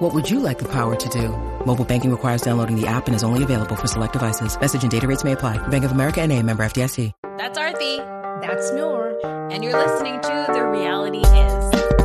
What would you like the power to do? Mobile banking requires downloading the app and is only available for select devices. Message and data rates may apply. Bank of America and a member FDIC. That's Arthi. That's Noor. And you're listening to The Reality Is.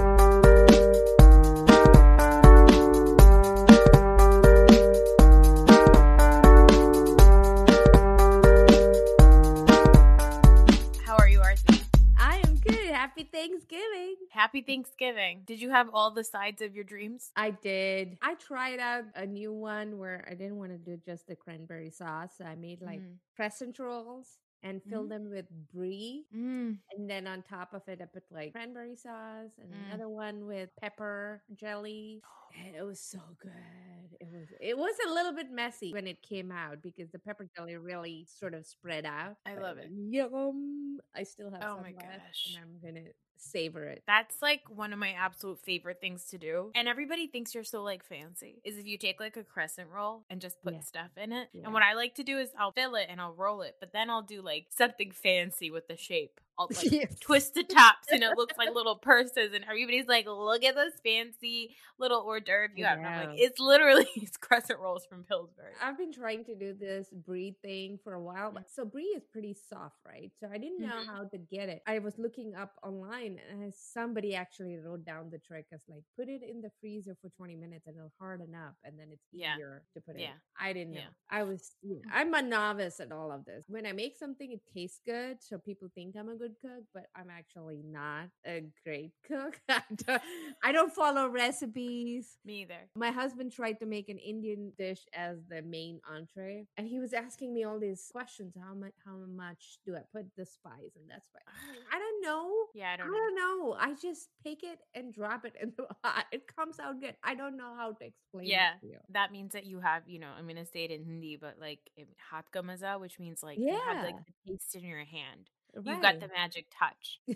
Thanksgiving. Happy Thanksgiving. Did you have all the sides of your dreams? I did. I tried out a new one where I didn't want to do just the cranberry sauce. So I made like Mm. crescent rolls and filled Mhm. them with brie. Mm. And then on top of it, I put like cranberry sauce and Mm. another one with pepper jelly. And it was so good. It was it was a little bit messy when it came out because the pepper jelly really sort of spread out. I love it. Yum! I still have Oh some my left, gosh. and I'm gonna savor it. That's like one of my absolute favorite things to do. And everybody thinks you're so like fancy. Is if you take like a crescent roll and just put Yeah. stuff in it. Yeah. And what I like to do is I'll fill it and I'll roll it, but then I'll do like something fancy with the shape. I'll like Yes. twist the tops and it looks like little purses and everybody's like, look at this fancy little hors d'oeuvre you have. And I'm like, it's literally it's crescent rolls from Pillsbury. I've been trying to do this brie thing for a while. But so brie is pretty soft, right? So I didn't know Mhm. how to get it. I was looking up online and somebody actually wrote down the trick as like put it in the freezer for 20 minutes and it'll harden up and then it's Yeah. easier to put it. Yeah. in. I didn't know. Yeah. I was you know, I'm a novice at all of this. When I make something it tastes good, so people think I'm a good cook, but I'm actually not a great cook. I don't, I don't follow recipes. Me either. My husband tried to make an Indian dish as the main entree, and he was asking me all these questions. How much? How much do I put the spice and that spice? I don't know. Yeah, I I don't know. don't know. I just pick it and drop it in the pot. It comes out good. I don't know how to explain Yeah. it to. That means that you have, you know, I'm gonna say it in Hindi, but like hatka maza, which means like you have like Yeah. the taste in your hand. You've got the magic touch.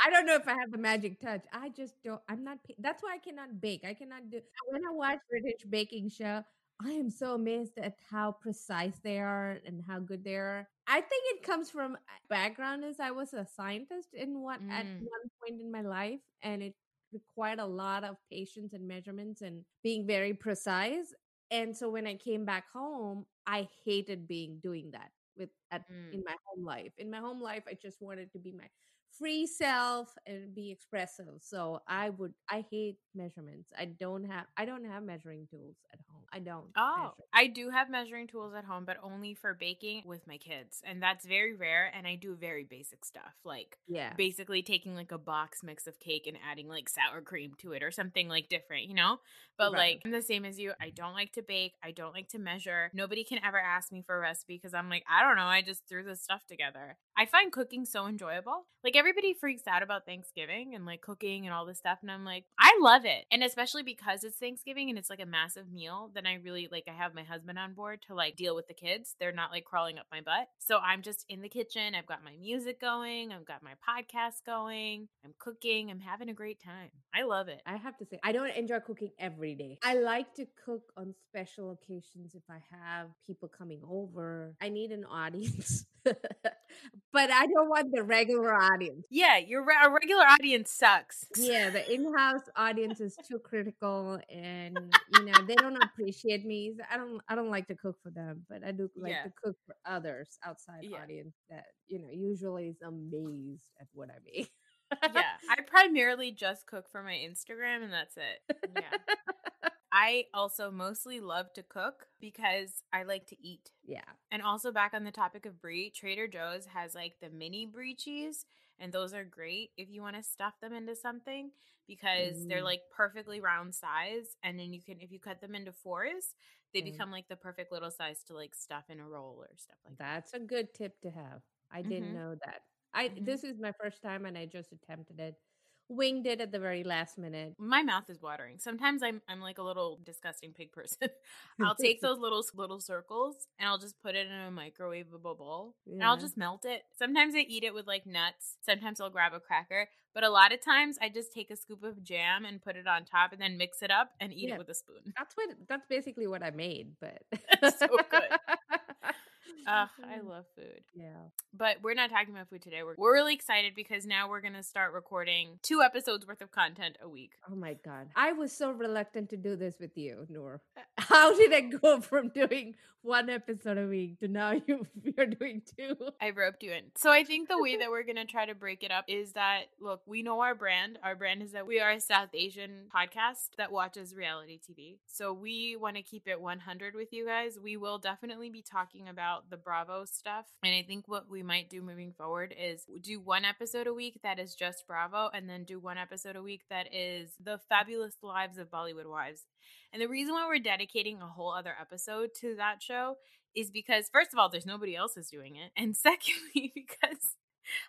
I don't know if I have the magic touch. I just don't. I'm not. That's why I cannot bake. I cannot do. When I watch British baking show, I am so amazed at how precise they are and how good they are. I think it comes from uh, background is I was a scientist in what at Mm. one point in my life, and it required a lot of patience and measurements and being very precise. And so when I came back home, I hated being doing that with at Mm. in my home life. In my home life, I just wanted to be my free self and be expressive. So I would I hate measurements. I don't have I don't have measuring tools at home. I don't. Oh, measure. I do have measuring tools at home, but only for baking with my kids. And that's very rare. And I do very basic stuff like yeah. basically taking like a box mix of cake and adding like sour cream to it or something like different, you know? But Right. like I'm the same as you. I don't like to bake. I don't like to measure. Nobody can ever ask me for a recipe because I'm like, I don't know. I just threw this stuff together. I find cooking so enjoyable. Like everybody freaks out about Thanksgiving and like cooking and all this stuff. And I'm like, I love it. And especially because it's Thanksgiving and it's like a massive meal, then I really like I have my husband on board to like deal with the kids. They're not like crawling up my butt. So I'm just in the kitchen. I've got my music going. I've got my podcast going. I'm cooking. I'm having a great time. I love it. I have to say, I don't enjoy cooking every day. I like to cook on special occasions if I have people coming over. I need an audience, but I don't want the regular audience. Yeah, your re- a regular audience sucks. Yeah, the in-house audience is too critical, and you know they don't appreciate me. I don't. I don't like to cook for them, but I do like Yeah. to cook for others outside Yeah. audience that you know usually is amazed at what I make. yeah, I primarily just cook for my Instagram and that's it. Yeah. I also mostly love to cook because I like to eat. yeah. And also back on the topic of brie, Trader Joe's has like the mini brie cheese and those are great if you want to stuff them into something because they're Mm. like perfectly round size and then you can if you cut them into fours, they Mm. become like the perfect little size to like stuff in a roll or stuff like that. That's a good tip to have. I didn't Mhm. know that. I Mhm. this is my first time and I just attempted it. Winged it at the very last minute. My mouth is watering. Sometimes I'm I'm like a little disgusting pig person. I'll take those little little circles and I'll just put it in a microwavable bowl and I'll just melt it. Sometimes I eat it with like nuts. Sometimes I'll grab a cracker. But a lot of times I just take a scoop of jam and put it on top and then mix it up and eat Yeah. it with a spoon. That's what that's basically what I made, but It's so good. Ugh, I love food. Yeah. But we're not talking about food today. We're, we're really excited because now we're going to start recording two episodes worth of content a week. Oh my god. I was so reluctant to do this with you, Noor. Uh How did I go from doing one episode a week to now you you're doing two? I roped you in. So I think the way that we're going to try to break it up is that, look, we know our brand. Our brand is that we are a South Asian podcast that watches reality TV. So we want to keep it 100 with you guys. We will definitely be talking about the Bravo stuff. And I think what we might do moving forward is do one episode a week that is just Bravo and then do one episode a week that is the fabulous lives of Bollywood wives. And the reason why we're dedicating a whole other episode to that show is because first of all, there's nobody else who's doing it, and secondly, because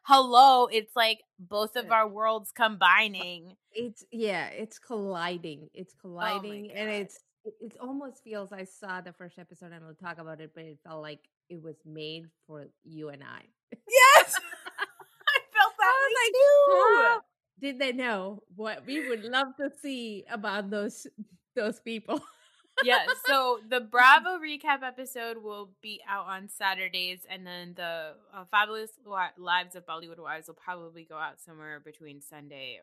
hello, it's like both of our worlds uh, combining. It's yeah, it's colliding. It's oh colliding and it's it, it almost feels I saw the first episode and we'll talk about it, but it felt like it was made for you and I. Yes, I felt that I was way like, too. How did they know what we would love to see about those those people? yeah, so the Bravo recap episode will be out on Saturdays, and then the uh, Fabulous Lives of Bollywood Wives will probably go out somewhere between Sunday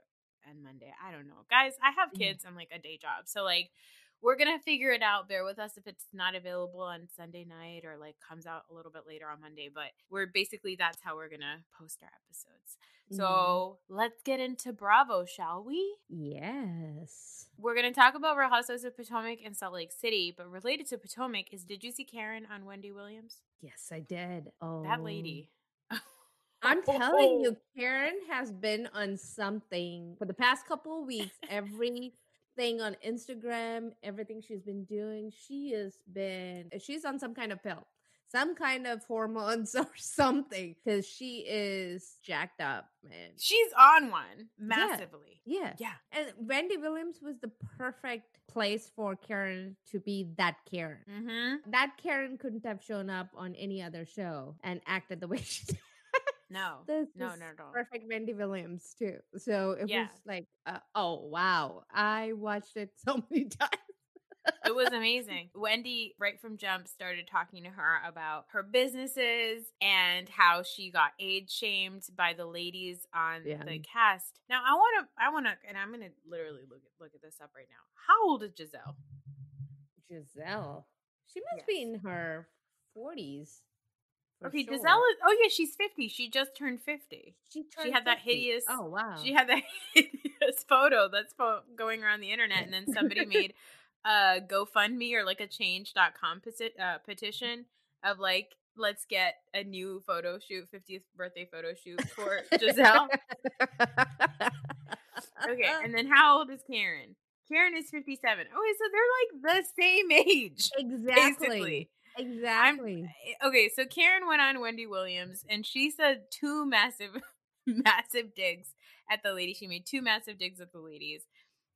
and Monday. I don't know. Guys, I have kids and like a day job. So, like, we're going to figure it out. Bear with us if it's not available on Sunday night or like comes out a little bit later on Monday. But we're basically, that's how we're going to post our episodes. Mhm. So, let's get into Bravo, shall we? yes. We're going to talk about Real Housewives of Potomac and Salt Lake City, but related to Potomac is did you see Karen on Wendy Williams? Yes, I did. Oh, That lady. I'm telling you, Karen has been on something for the past couple of weeks. Everything on Instagram, everything she's been doing, she has been, she's on some kind of pill, some kind of hormones or something, because she is jacked up, man. She's on one massively. Yeah. Yeah. And Wendy Williams was the perfect place for Karen to be that Karen. Mm-hmm. That Karen couldn't have shown up on any other show and acted the way she did. No. This no, at all. perfect Wendy Williams too. So it Yeah. was like, uh, oh wow, I watched it so many times. it was amazing. Wendy, right from jump, started talking to her about her businesses and how she got age shamed by the ladies on Yeah. the cast. Now, I want to, I want to, and I'm going to literally look at look at this up right now. How old is Gizelle? Gizelle, she must Yes. be in her forties. Okay, Gizelle is. Oh yeah, she's 50. She just turned 50. She, she turned had that hideous- Oh wow. She had that hideous photo that's going around the internet, and then somebody made a GoFundMe or like a Change.com peti- uh, petition of like, let's get a new photo shoot, 50th birthday photo shoot for Gizelle. okay, and then how old is Karen? Karen is 57. Okay, so they're like the same age. exactly. Basically. Exactly. Eh, Okay, so Karen went on Wendy Williams and she said two massive, massive digs at the lady. She made two massive digs at the ladies.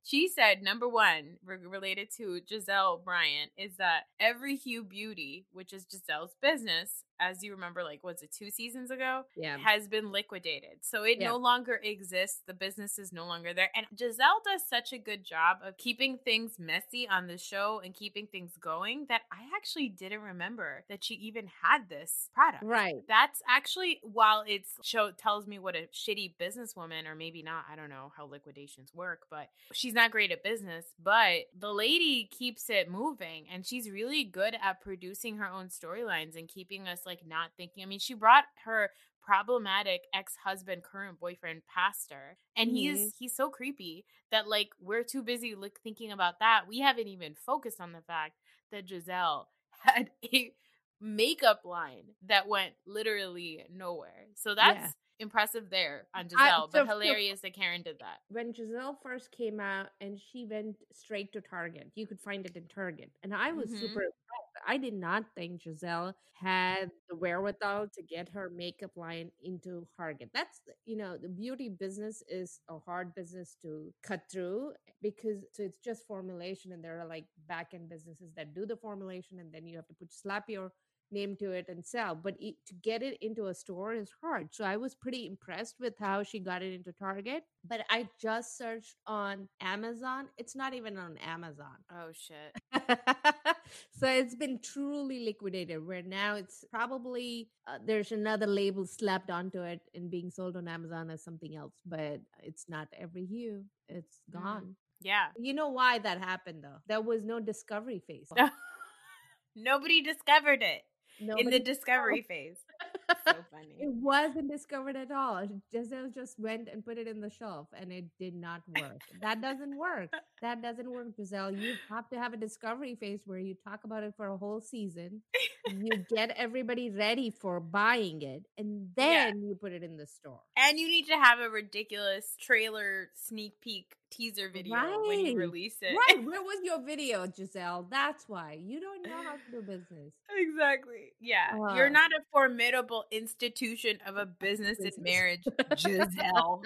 She said, number one, re- related to Gizelle Bryant, is that every Hue Beauty, which is Gizelle's business, as you remember, like, was it two seasons ago? yeah. has been liquidated. So it Yeah. no longer exists. The business is no longer there. And Gizelle does such a good job of keeping things messy on the show and keeping things going that I actually didn't remember that she even had this product. Right. That's actually while it's show tells me what a shitty businesswoman or maybe not, I don't know how liquidations work, but she's not great at business, but the lady keeps it moving and she's really good at producing her own storylines and keeping us like not thinking. I mean, she brought her problematic ex-husband current boyfriend past her and he's he's so creepy that like we're too busy like thinking about that we haven't even focused on the fact that gizelle had a makeup line that went literally nowhere so that's Yeah. impressive there on I- gizelle so- but hilarious that karen did that When Gizelle first came out and she went straight to Target, you could find it in Target. And I was Mhm. super impressed. I did not think Gizelle mm-hmm. had the wherewithal to get her makeup line into Target. That's you know the beauty business is a hard business to cut through eh, because so it's just formulation and there are like back end businesses that do the formulation and then you have to put slap your name to it and sell. But it, to get it into a store is hard. So i was pretty impressed with how she got it into target but i just searched on amazon. It's not even on amazon. Oh shit. so it's been truly liquidated where now it's probably uh, there's another label slapped onto it and being sold on amazon as something else but it's not every hue It's gone. Yeah. you know why that happened though? There was no discovery phase. Nobody discovered it in the discovery phase. so funny. It wasn't discovered at all. Gizelle just went and put it in the shelf and it did not work. that doesn't work. That doesn't work, Gizelle. You have to have a discovery phase where you talk about it for a whole season. you get everybody ready for buying it and then you put it in the store. And you need to have a ridiculous trailer sneak peek teaser video when you release it. Right. Where was your video, Gizelle? That's why. You don't know how to do business. Exactly. Yeah. Uh. You're not a formidable institution of a business and marriage, Gizelle.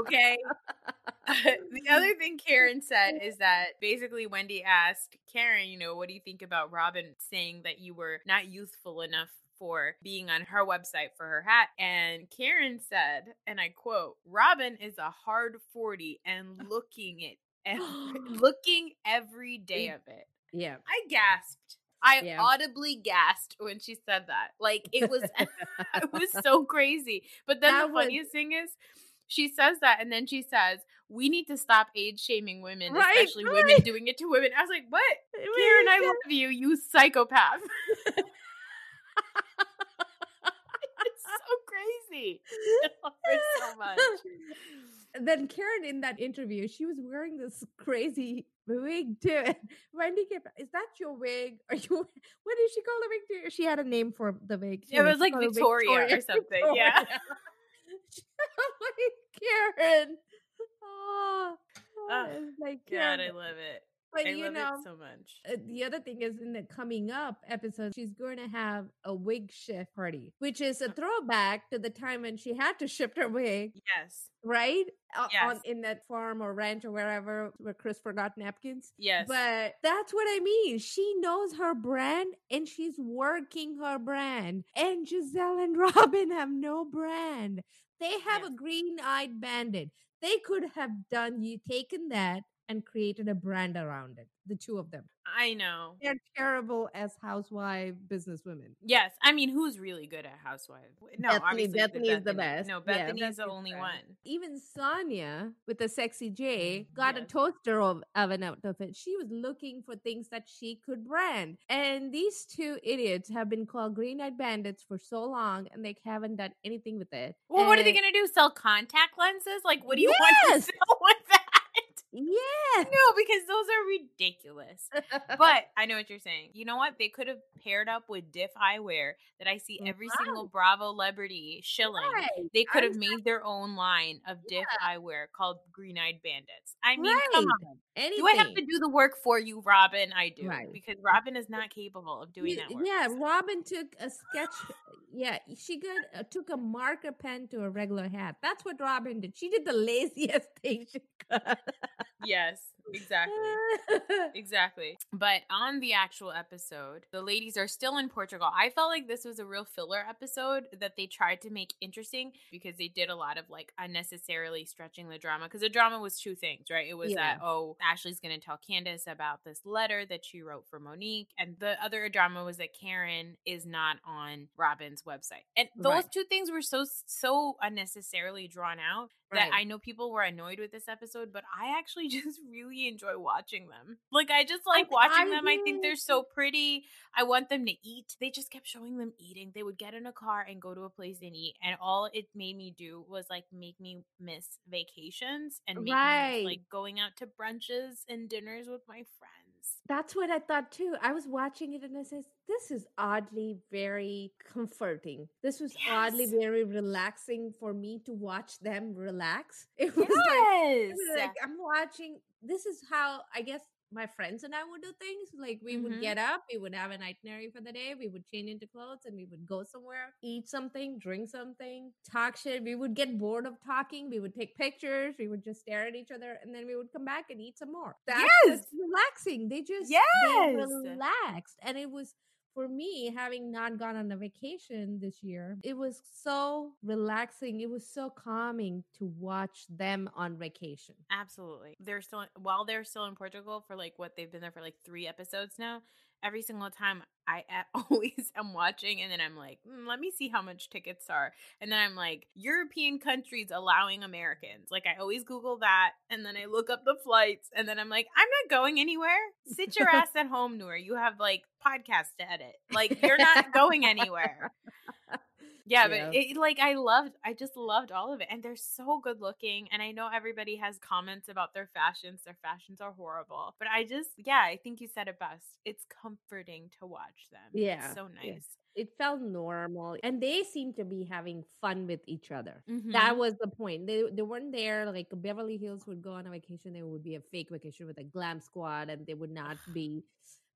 Okay. the other thing Karen said is that basically Wendy asked Karen, you know, what do you think about Robyn saying that you were not youthful enough for being on her website for her hat? And Karen said, and I quote, Robyn is a hard 40 and looking it every, looking every day of it. Yeah. I gasped. I Yeah. audibly gasped when she said that. Like it was it was so crazy. But then That the was- funniest thing is she says that and then she says, We need to stop age shaming women, Right, especially women doing it to women. I was like, What? Karen, I love you, you psychopath. it's so crazy. I love her so much. then Karen in that interview, she was wearing this crazy wig too. Wendy kept, "Is that your wig? Are you? What did she call the wig? Too? She had a name for the wig. It too. was like it Victoria or something, yeah. I'm like Karen. Oh, Ugh, oh, it's like God, I love it. But I you know, so much. uh, the other thing is in the coming up episode, she's going to have a wig shift party, which is a throwback to the time when she had to shift her wig, Yes. right? O- On, Yes. in that farm or ranch or wherever where Chris forgot napkins. Yes. But that's what I mean. She knows her brand and she's working her brand. And Gizelle and Robyn have no brand. They have Yes. a green eyed bandit. They could have done you taken that and created a brand around it. The two of them. I know. They're terrible as housewife businesswomen. Yes, I mean, who's really good at Housewives? No, Bethenny- obviously Bethenny is the best. No, Yeah, Bethenny's the only the one. Even Sonja with the sexy J mm-hmm, got a toaster of, oven out of it. She was looking for things that she could brand. And these two idiots have been called green eyed bandits for so long and they haven't done anything with it. Well, what are they gonna do? Sell contact lenses? Like, what do you want to sell Yes. No, because those are ridiculous. But I know what you're saying. You know what? They could have paired up with Diff Eyewear that I see every single Bravo celebrity shilling. Right. They could have made their own line of Diff Eyewear called Green Eyed Bandits. I mean, come on. Anything. Do I have to do the work for you, Robyn? I do. Right. Because Robyn is not capable of doing You- that work. Yeah, Robyn took a sketch. Yeah, she got uh, took a marker pen to a regular hat. That's what Robyn did. She did the laziest thing she could. Yes, exactly. Exactly. But on the actual episode, the ladies are still in Portugal. I felt like this was a real filler episode that they tried to make interesting because they did a lot of like unnecessarily stretching the drama. Because the drama was two things, right? It was Yeah. that, oh, Ashley's going to tell Candiace about this letter that she wrote for Monique. And the other drama was that Karen is not on Robyn's website. And those Right. two things were so, so unnecessarily drawn out that Right. I know people were annoyed with this episode, but I actually just really enjoy watching them. Like I just like watching I them. I think they're so pretty. I want them to eat. They just kept showing them eating. They would get in a car and go to a place and eat, and all it made me do was like make me miss vacations and make me Right. miss, like going out to brunches and dinners with my friends. That's what I thought too. I was watching it and I says, "This is oddly very comforting. This was oddly very relaxing for me to watch them relax." It was like, it Yes. was like I'm watching. This is how I guess my friends and I would do things. Like we Mhm. would get up, we would have an itinerary for the day, we would change into clothes, and we would go somewhere, eat something, drink something, talk shit. We would get bored of talking. We would take pictures. We would just stare at each other, and then we would come back and eat some more. That's Yes! relaxing. They just Yes! relaxed, and it was for me, having not gone on a vacation this year, it was so relaxing. It was so calming to watch them on vacation. Absolutely. They're still while they're still in Portugal for like what they've been there for like 3 episodes now. Every single time I always am watching and then I'm like, "Mm, let me see how much tickets are. And then I'm like, European countries allowing Americans. Like I always Google that and then I look up the flights and then I'm like, I'm not going anywhere. Sit your ass at home, Noor. You have like podcasts to edit. Like you're not going anywhere. Yeah, Yeah. but it, like I loved, I just loved all of it, and they're so good looking. And I know everybody has comments about their fashions; their fashions are horrible. But I just, yeah, I think you said it best. It's comforting to watch them. Yeah, it's so yeah. nice. It felt normal, and they seemed to be having fun with each other. Mhm. That was the point. They they weren't there like Beverly Hills would go on a vacation. There would be a fake vacation with a glam squad, and they would not be.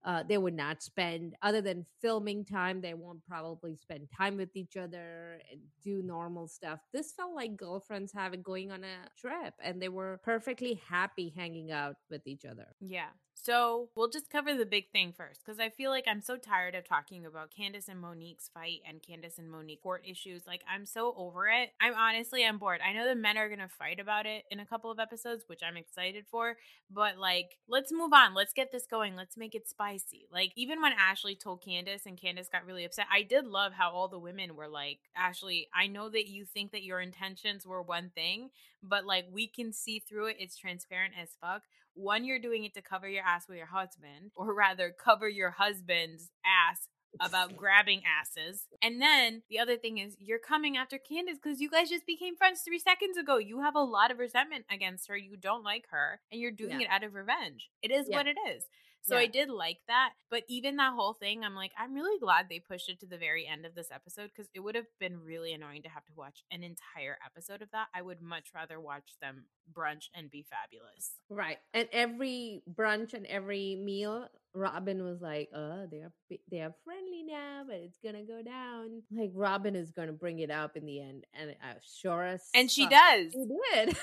Uh, they would not spend other than filming time. They won't probably spend time with each other and do normal stuff. This felt like girlfriends having going on a trip, and they were perfectly happy hanging out with each other. Yeah. So we'll just cover the big thing first because I feel like I'm so tired of talking about Candiace and Monique's fight and Candiace and Monique court issues. Like I'm so over it. I'm honestly I'm bored. I know the men are gonna fight about it in a couple of episodes, which I'm excited for. But like, let's move on. Let's get this going. Let's make it spicy. Like even when Ashley told Candiace and Candiace got really upset, I did love how all the women were like, Ashley, I know that you think that your intentions were one thing, but like we can see through it. It's transparent as fuck one you're doing it to cover your ass with your husband or rather cover your husband's ass about grabbing asses. And then the other thing is you're coming after candiace because you guys just became friends three seconds ago. You have a lot of resentment against her. You don't like her and you're doing Yeah. it out of revenge. It is Yeah. what it is so I did like that, but even that whole thing, I'm like, I'm really glad they pushed it to the very end of this episode because it would have been really annoying to have to watch an entire episode of that. I would much rather watch them brunch and be fabulous. Right. And every brunch and every meal, Robyn was like, "Uh, they are they are friendly now, but it's gonna go down." Like Robyn is gonna bring it up in the end, and uh, sure as And she does. She did.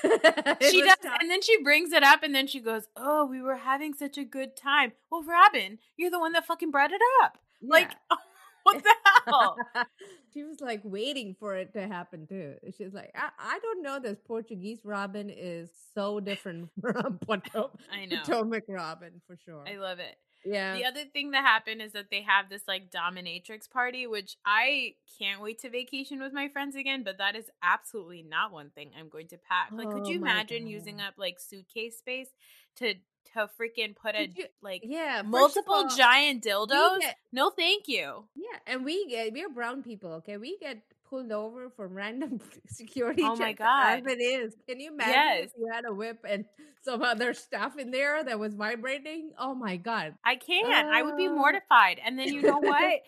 She does tough. and then she brings it up and then she goes oh we were having such a good time well robyn you're the one that fucking brought it up like what the hell she was like waiting for it to happen too. She's like, I, I don't know. This Portuguese Robyn is so different from Poto- I know. Potomac Robyn for sure. i love it yeah. the other thing that happened is that they have this like dominatrix party which i can't wait to vacation with my friends again but that is absolutely not one thing i'm going to pack like could Oh you my imagine using up like suitcase space to to freaking put a you- like yeah. multiple all, giant dildos get- no thank you Yeah, and we get we're brown people, okay? We get pulled over from random security Oh my God. as it is. Can you imagine Yes. if you had a whip and some other stuff in there that was vibrating? Oh my god. I can't. I would be Uh. mortified. And then you know what?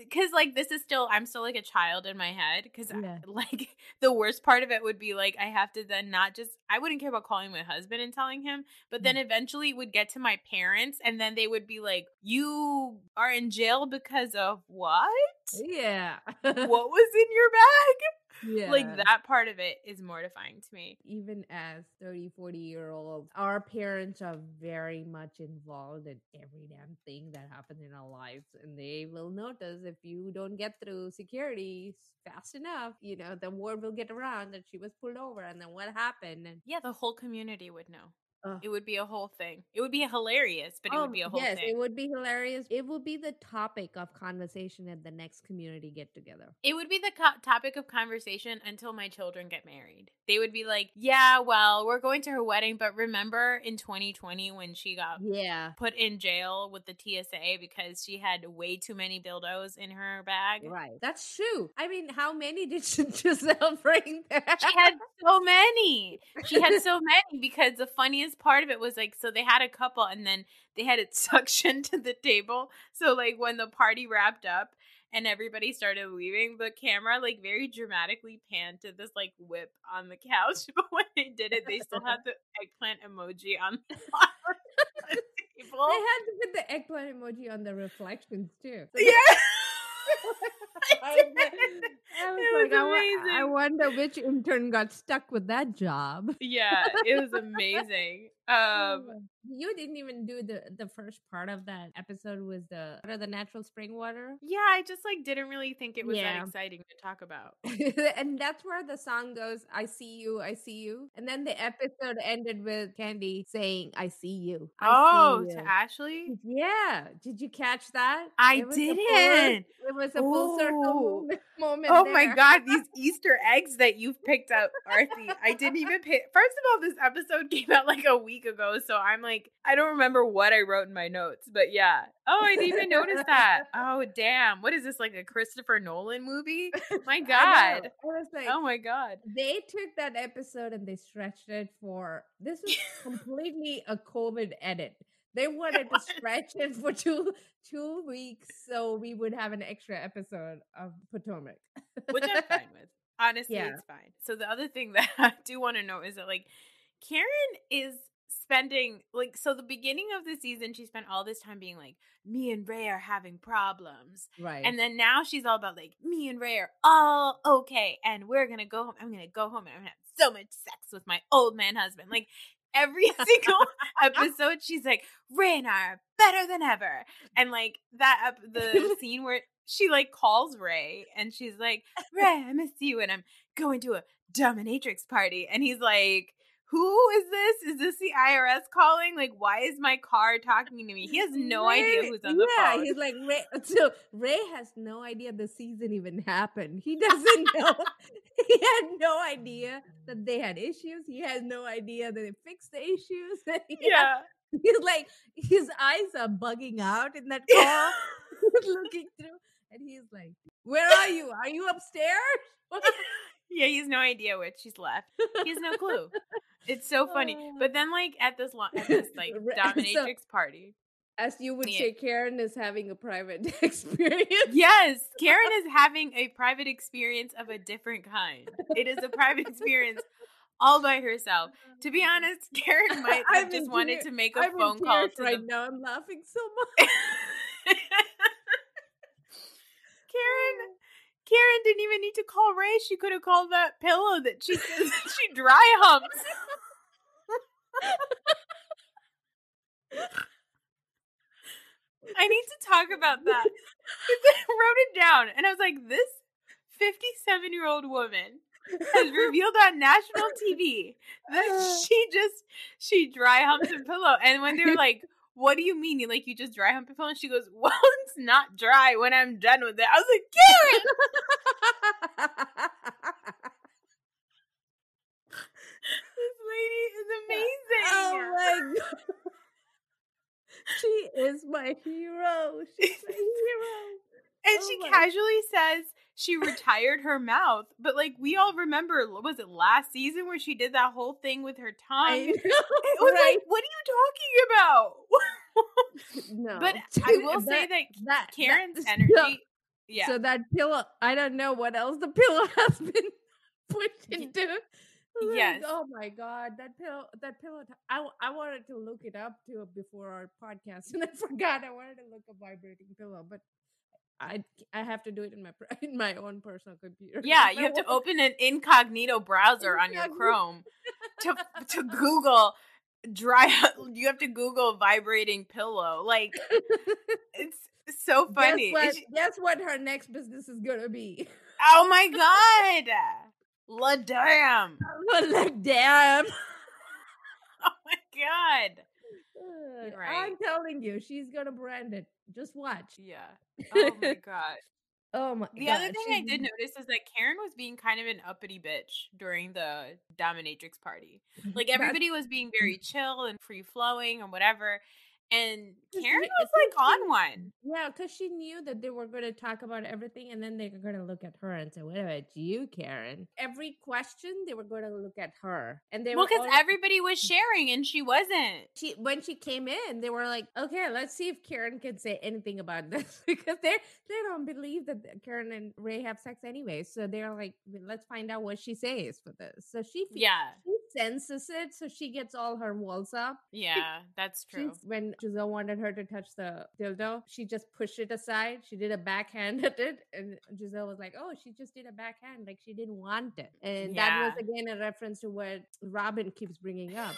Because like this is still, I'm still like a child in my head. Because Yeah. like the worst part of it would be like I have to then not just I wouldn't care about calling my husband and telling him, but Mm. then eventually it would get to my parents, and then they would be like, "You are in jail because of what? Yeah. what was in your bag?" yeah. Like that part of it is mortifying to me. even as 30 40 year olds our parents are very much involved in every damn thing that happens in our lives and they will notice if you don't get through security fast enough you know the word will get around that she was pulled over and then what happened and Yeah, the whole community would know. Ugh. It would be a whole thing. It would be hilarious, but it would um, be a whole Oh, yes, thing. it would be hilarious. It would be the topic of conversation at the next community get together. It would be the co- topic of conversation until my children get married. They would be like, "Yeah, well, we're going to her wedding, but remember in 2020 when she got Yeah, put in jail with the TSA because she had way too many dildos in her bag?" right. That's true. I mean, how many did she Gizelle bring there? She had so many. She had so many because the funniest part of it was like, so they had a couple and then they had it suction to the table. So like when the party wrapped up and everybody started leaving, the camera like very dramatically panned to this like whip on the couch. But when they did it, they still had the eggplant emoji on the people. They had to put the eggplant emoji on the reflections too. So yeah. I I was It like, was I, I wonder which intern got stuck with that job. yeah, it was amazing. Um, you didn't even do the the first part of that episode was the what are the natural spring water yeah, I just like didn't really think it was Yeah. that exciting to talk about. and that's where the song goes i see you i see you and then the episode ended with candy saying i see you I oh, see to. Ashley? yeah did you catch that I It was a full- didn't. it was a full circle Ooh. moment, moment Oh my god, these Easter eggs that you've picked up, Arthi. I didn't even pay. First of all, this episode came out like a week ago, so I'm like, I don't remember what I wrote in my notes, but yeah. Oh, I didn't even notice that. Oh, damn. What is this, like a Christopher Nolan movie? My God. I was like, Oh my god. they took that episode and they stretched it for this is completely a COVID edit. They wanted to stretch it for two two weeks so we would have an extra episode of Potomac. Which I'm fine with. Honestly, Yeah. it's fine. So the other thing that I do want to know is that like Karen is spending like so the beginning of the season she spent all this time being like me and Ray are having problems. Right. And then now she's all about like me and Ray are all okay and we're gonna go home. I'm gonna go home and I'm gonna have so much sex with my old man husband. Like every single episode she's like, Ray and I are better than ever. And like that ep- the scene where she like calls Ray and she's like, Ray, I miss you and I'm going to a dominatrix party. And he's like, who is this? Is this the IRS calling? Like, why is my car talking to me? He has no idea who's on the yeah, phone. he's like Ray. So Ray has no idea the season even happened. He doesn't know. he had no idea that they had issues. He has no idea that they fixed the issues. Had- yeah. he's like his eyes are bugging out in that car. looking through, and he's like, "Where are you? Are you upstairs?" Yeah, he has no idea what she's left. He has no clue. It's so funny. Oh. But then, like at this lo- at this like Right, so- dominatrix party, As you would Yeah. say, Karen is having a private experience. yes, Karen is having a private experience of a different kind. It is a private experience all by herself. To be honest, Karen might I'm have just wanted tears- to make a I'm phone call to right the now. I'm laughing so much. Karen. Oh. Karen didn't even need to call Ray. She could have called that pillow that she she dry humps. I need to talk about that. I wrote it down and I was like, this 57 year old woman has revealed on national TV that she just she dry humps a pillow. And when they were like, "What do you mean? You like you just dry hump pillow?" And she goes, "Well, it's not dry when I'm done with it." I was like, "Karen, this lady is amazing." oh my god. She is my hero. She's my hero. And Oh she my- casually says she retired her mouth, but like we all remember, was it last season where she did that whole thing with her tongue? It was right? like, what are you talking about? no, but I will say that that Karen's that- energy, yeah, So that pillow, I don't know what else the pillow has been put into. Like, Yes. oh my god, that pillow, that pillow. t- I I wanted to look it up too before our podcast, and I forgot. I wanted to look up vibrating pillow, but I I have to do it in my in my own personal computer. yeah, you have to open an incognito browser on your Chrome to to Google dry. You have to Google vibrating pillow. Like it's so funny. Guess what? It's- Guess what? Her next business is gonna be. oh my god, la damn. like, damn. Oh my god. Right. I'm telling you, she's gonna brand it. Just watch. Yeah. Oh my god. Oh my. The god, other thing I did notice is that Karen was being kind of an uppity bitch during the dominatrix party. Like everybody was being very chill and free flowing and whatever. And Karen was like on one. Yeah, because she knew that they were going to talk about everything, and then they were going to look at her and say, "What about you, Karen?" Every question, they were going to look at her, and they Well, because all- everybody was mm. sharing and she wasn't. she when she came in, they were like, "Okay, let's see if Karen can say anything about this," because they they don't believe that Karen and Ray have sex anyway. So they're like, "Let's find out what she says for this." So she Yeah. she senses it, so she gets all her walls up. Yeah, that's true. She's, when Gizelle wanted her to touch the dildo, she just pushed it aside. She did a backhand at it, and Gizelle was like, "Oh, she just did a backhand, like she didn't want it." And that was again a reference to what Robyn keeps bringing up.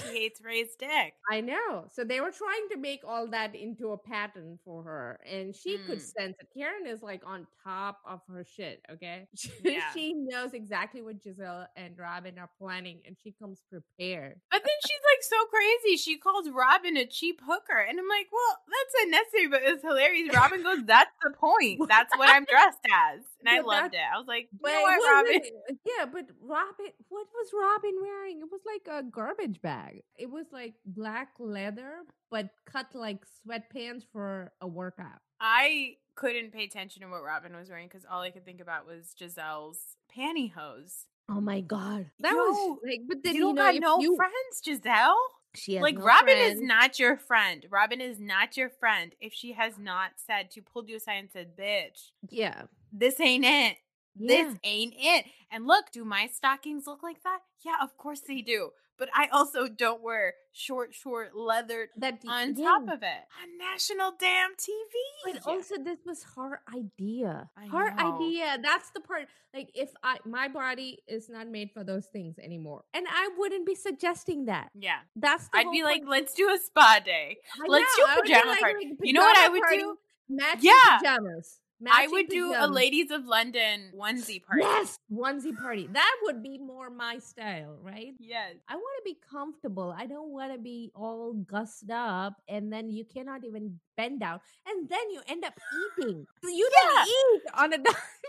She hates Ray's dick. I know. So they were trying to make all that into a pattern for her, and she could Mm. sense it. Karen is like on top of her shit. Okay, Yeah. she knows exactly what Gizelle and Robyn are planning, and she comes prepared. But then she's like so crazy. She calls Robyn a cheap hooker. And I'm like, well, that's unnecessary, but it's hilarious. Robyn goes, that's the point. That's what I'm dressed as. And I loved it. I was like, you know what, Robyn? Uh, yeah, but Robyn, what was Robyn wearing? It was like a garbage bag. It was like black leather, but cut like sweatpants for a workout. I couldn't pay attention to what Robyn was wearing because all I could think about was Gizelle's pantyhose. Oh my god, that Yo, was like. But then you you, don't know, got no you, friends, Gizelle. She has like no Robyn is not your friend. Robyn is not your friend if she has not said to pulled you aside and said, "Bitch, Yeah, this ain't it. yeah. This ain't it." And look, do my stockings look like that? Yeah, of course they do. But I also don't wear short, short leather that on yeah, top of it on national damn TV. But also, this was her idea. I her know. idea. That's the part. Like, if I my body is not made for those things anymore, and I wouldn't be suggesting that. yeah, That's the I'd be like, let's do a spa day. I let's know, do be pajama like- party. like, You know what I would party, do? Matching Yeah. pajamas. I would do a ladies of London onesie party. Yes, onesie party. That would be more my style, right? Yes. I want to be comfortable. I don't want to be all gussed up, and then you cannot even bend down, and then you end up eating. You don't eat on a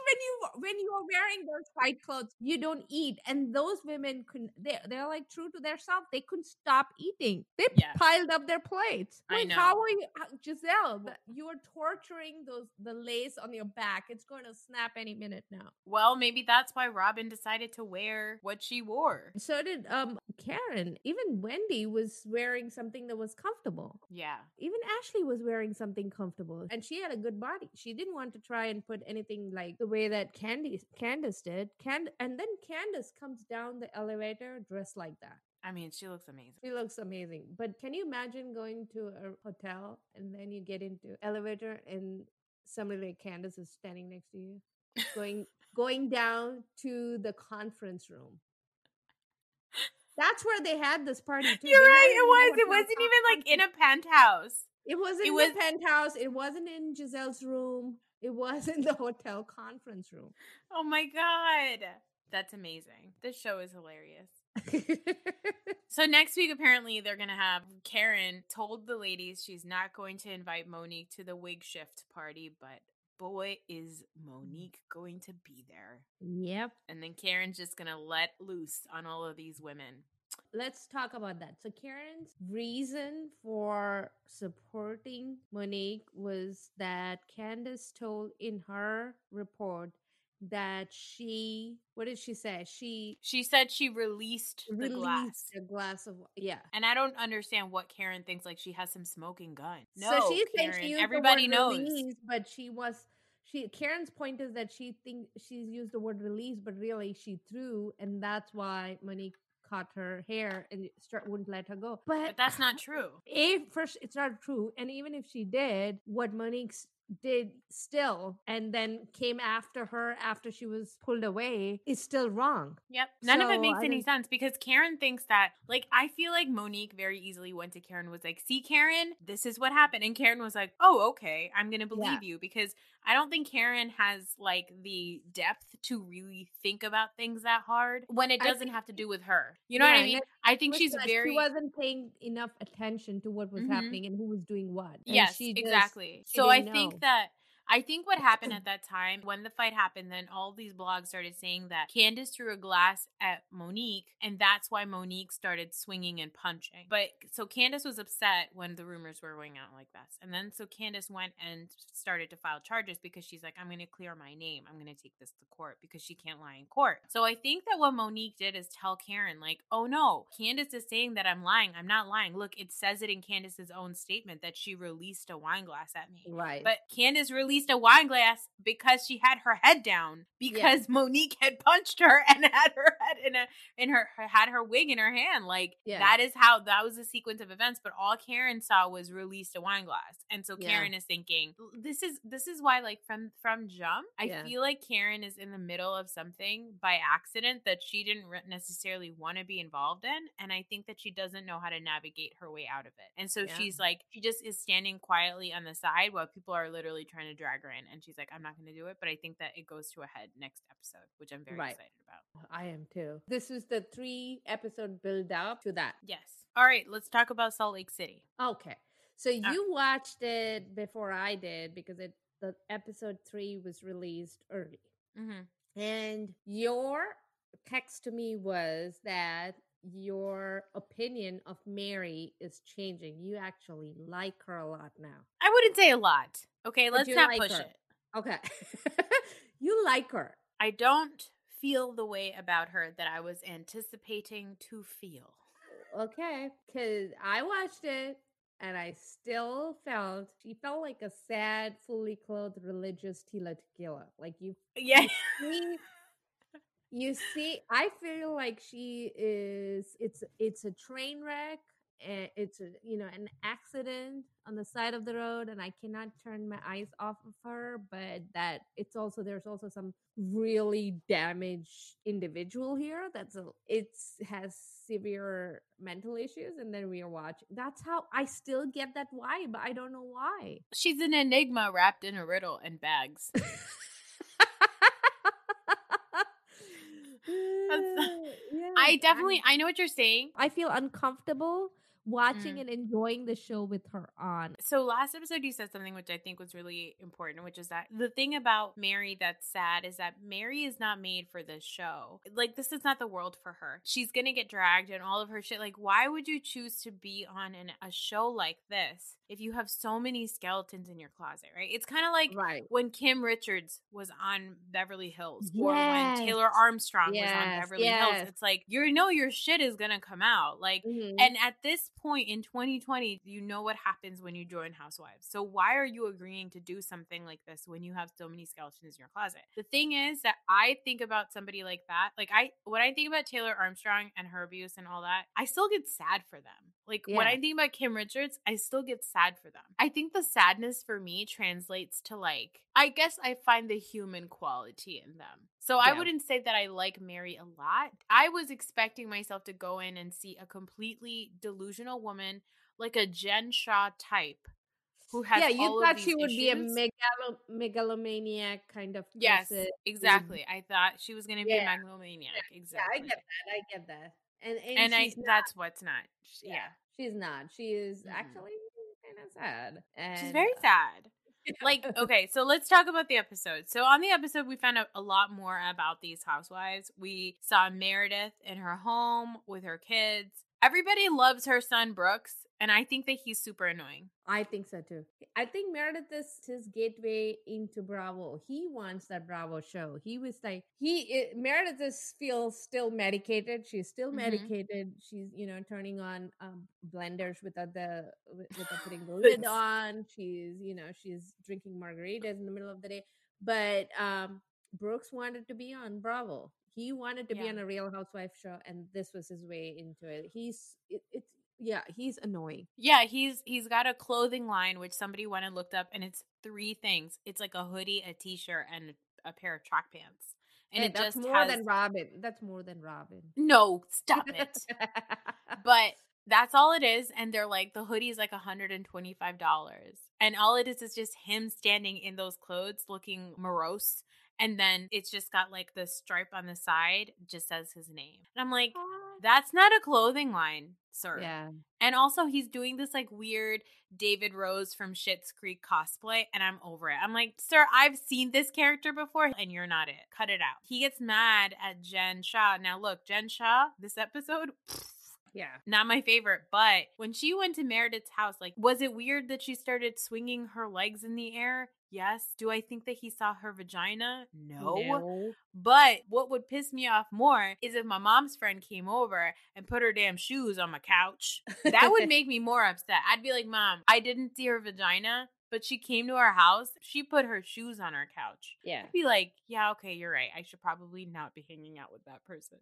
when you when you are wearing those tight clothes. You don't eat, and those women couldn't. They they're like true to their self. They couldn't stop eating. They Yes. piled up their plates. I Like know. how are you, Gizelle? You are torturing those the lace on your back. It's going to snap any minute now. Well, maybe that's why Robyn decided to wear what she wore. So did um Karen. Even Wendy was wearing something that was comfortable. Yeah. Even Ashley was wearing something comfortable, and she had a good body. She didn't want to try and put anything like the way that Candiace Candiace did. Cand- and then Candiace comes down the elevator dressed like that. I mean, she looks amazing. She looks amazing. But can you imagine going to a hotel and then you get into elevator and somebody like Candiace is standing next to you, going going down to the conference room. That's where they had this party too. You're They right. It was. It wasn't even like in a penthouse. it wasn't It in was- the penthouse. It wasn't in Gizelle's room. It was in the hotel conference room. Oh my god. That's amazing. This show is hilarious. So next week, apparently, they're gonna have Karen told the ladies she's not going to invite Monique to the wig shift party, but boy, is mm. Monique going to be there. yep. And then Karen's just gonna let loose on all of these women. Let's talk about that. So Karen's reason for supporting Monique was that Candiace told in her report that she what did she say? She She said she released the glass. a glass of yeah. And I don't understand what Karen thinks like she has some smoking gun. No, so she's Karen, she everybody knows. release, but she was she Karen's point is that she think she's used the word release, but really she threw, and that's why Monique caught her hair and start, wouldn't let her go. But, But that's not true. if first it's not true, and even if she did, what Monique s- did still and then came after her after she was pulled away is still wrong. Yep. None of it makes I any sense because Karen thinks that, like, I feel like Monique very easily went to Karen was like, see, Karen, this is what happened. And Karen was like, oh, okay, I'm going to believe you because I don't think Karen has, like, the depth to really think about things that hard when it doesn't think- have to do with her. You know what I mean? I think she's very. She wasn't paying enough attention to what was Mhm. happening and who was doing what. And Yes, she just- exactly. So I didn't think that I think what happened at that time when the fight happened, then all these blogs started saying that Candiace threw a glass at Monique, and that's why Monique started swinging and punching. But so Candiace was upset when the rumors were going out like this, and then so Candiace went and started to file charges because she's like, I'm going to clear my name. I'm going to take this to court because she can't lie in court. So I think that what Monique did is tell Karen, like, oh no, Candiace is saying that I'm lying. I'm not lying. Look, it says it in Candiace's own statement that she released a wine glass at me. Right. But Candiace released released a wine glass because she had her head down because Monique had punched her and had her head in a in her had her wig in her hand. Like Yeah. that is how that was the sequence of events. But all Karen saw was released a wine glass, and so Yeah. Karen is thinking this is this is why like from from jump, I Yeah. feel like Karen is in the middle of something by accident that she didn't necessarily want to be involved in, and I think that she doesn't know how to navigate her way out of it. And so Yeah. she's like she just is standing quietly on the side while people are literally trying to drag in, and she's like, I'm not going to do it, but I think that it goes to a head next episode, which I'm very Right. excited about. I am too. This is the three episode build up to that. Yes. All right, let's talk about Salt Lake City. Okay. So you watched it before I did because it the episode three was released early. Mm-hmm. And your text to me was that your opinion of Mary is changing. You actually like her a lot now. I wouldn't say a lot. Okay, let's not like push her. it. Okay. you like her. I don't feel the way about her that I was anticipating to feel. Okay. Because I watched it and I still felt she felt like a sad, fully clothed religious Tila Tequila. Like you Yeah. see you see i feel like she is it's it's a train wreck and it's a you know an accident on the side of the road and i cannot turn my eyes off of her but that it's also there's also some really damaged individual here that's a it's has severe mental issues and then we are watching that's how i still get that vibe i don't know why She's an enigma wrapped in a riddle and bags. Yeah, I definitely I know what you're saying. I feel uncomfortable watching Mm. and enjoying the show with her on. So last episode you said something which I think was really important, which is that the thing about Mary that's sad is that Mary is not made for this show. Like this is not the world for her. She's gonna get dragged and all of her shit. Like why would you choose to be on an, a show like this if you have so many skeletons in your closet, right? It's kind of like Right. when Kim Richards was on Beverly Hills or when Taylor Armstrong was on Beverly yes. Hills. It's like you know your shit is gonna come out. Like Mhm. and at this point in 2020, you know what happens when you join Housewives. So why are you agreeing to do something like this when you have so many skeletons in your closet? The thing is that I think about somebody like that. Like I when I think about Taylor Armstrong and her abuse and all that, I still get sad for them. Like when I think about Kim Richards, I still get sad for them. I think the sadness for me translates to like I guess I find the human quality in them. So I wouldn't say that I like Mary a lot. I was expecting myself to go in and see a completely delusional woman, like a Jen Shah type, who has yeah, you thought she would be a megalo- megalomaniac kind of Yes, person. exactly. I thought she was going to be Yeah. a megalomaniac. Yeah, Exactly. I get that. I get that. And and, and I that's what's not. Yeah. she's not. She is Mhm. actually kind of sad. And She's very uh, sad. like okay so let's talk about the episode so on the episode we found out a lot more about these housewives we saw meredith in her home with her kids everybody loves her son brooks and i think that he's super annoying I think so too. I think Meredith is his gateway into Bravo. He wants that Bravo show. He was like he i- Meredith is feels still medicated. She's still Mhm. medicated. She's you know turning on um, blenders without the with- without putting the lid on. She's you know she's drinking margaritas in the middle of the day. But um Brooks wanted to be on Bravo. He wanted to be on a Real Housewife show, and this was his way into it. He's it, it's yeah, he's annoying. yeah he's he's got a clothing line which somebody went and looked up and it's three things it's like a hoodie a t-shirt and a pair of track pants and Hey, it that's just more has than Robyn. That's more than Robyn. no stop it but that's all it is and they're like the hoodie is like $125 and all it is is just him standing in those clothes looking morose and then it's just got like the stripe on the side just says his name and i'm like that's not a clothing line sir. Yeah. and also he's doing this like weird david rose from Schitt's creek cosplay and i'm over it. I'm like sir i've seen this character before and you're not it. Cut it out. He gets mad at jen shah. Now look jen shah this episode Yeah. not my favorite. But when she went to Meredith's house, like, was it weird that she started swinging her legs in the air? Yes. Do I think that he saw her vagina? No. But what would piss me off more is if my mom's friend came over and put her damn shoes on my couch. That would make me more upset. I'd be like, Mom, I didn't see her vagina. but she came to our house. She put her shoes on our couch. Yeah. I'd be like, yeah, okay, you're right. I should probably not be hanging out with that person.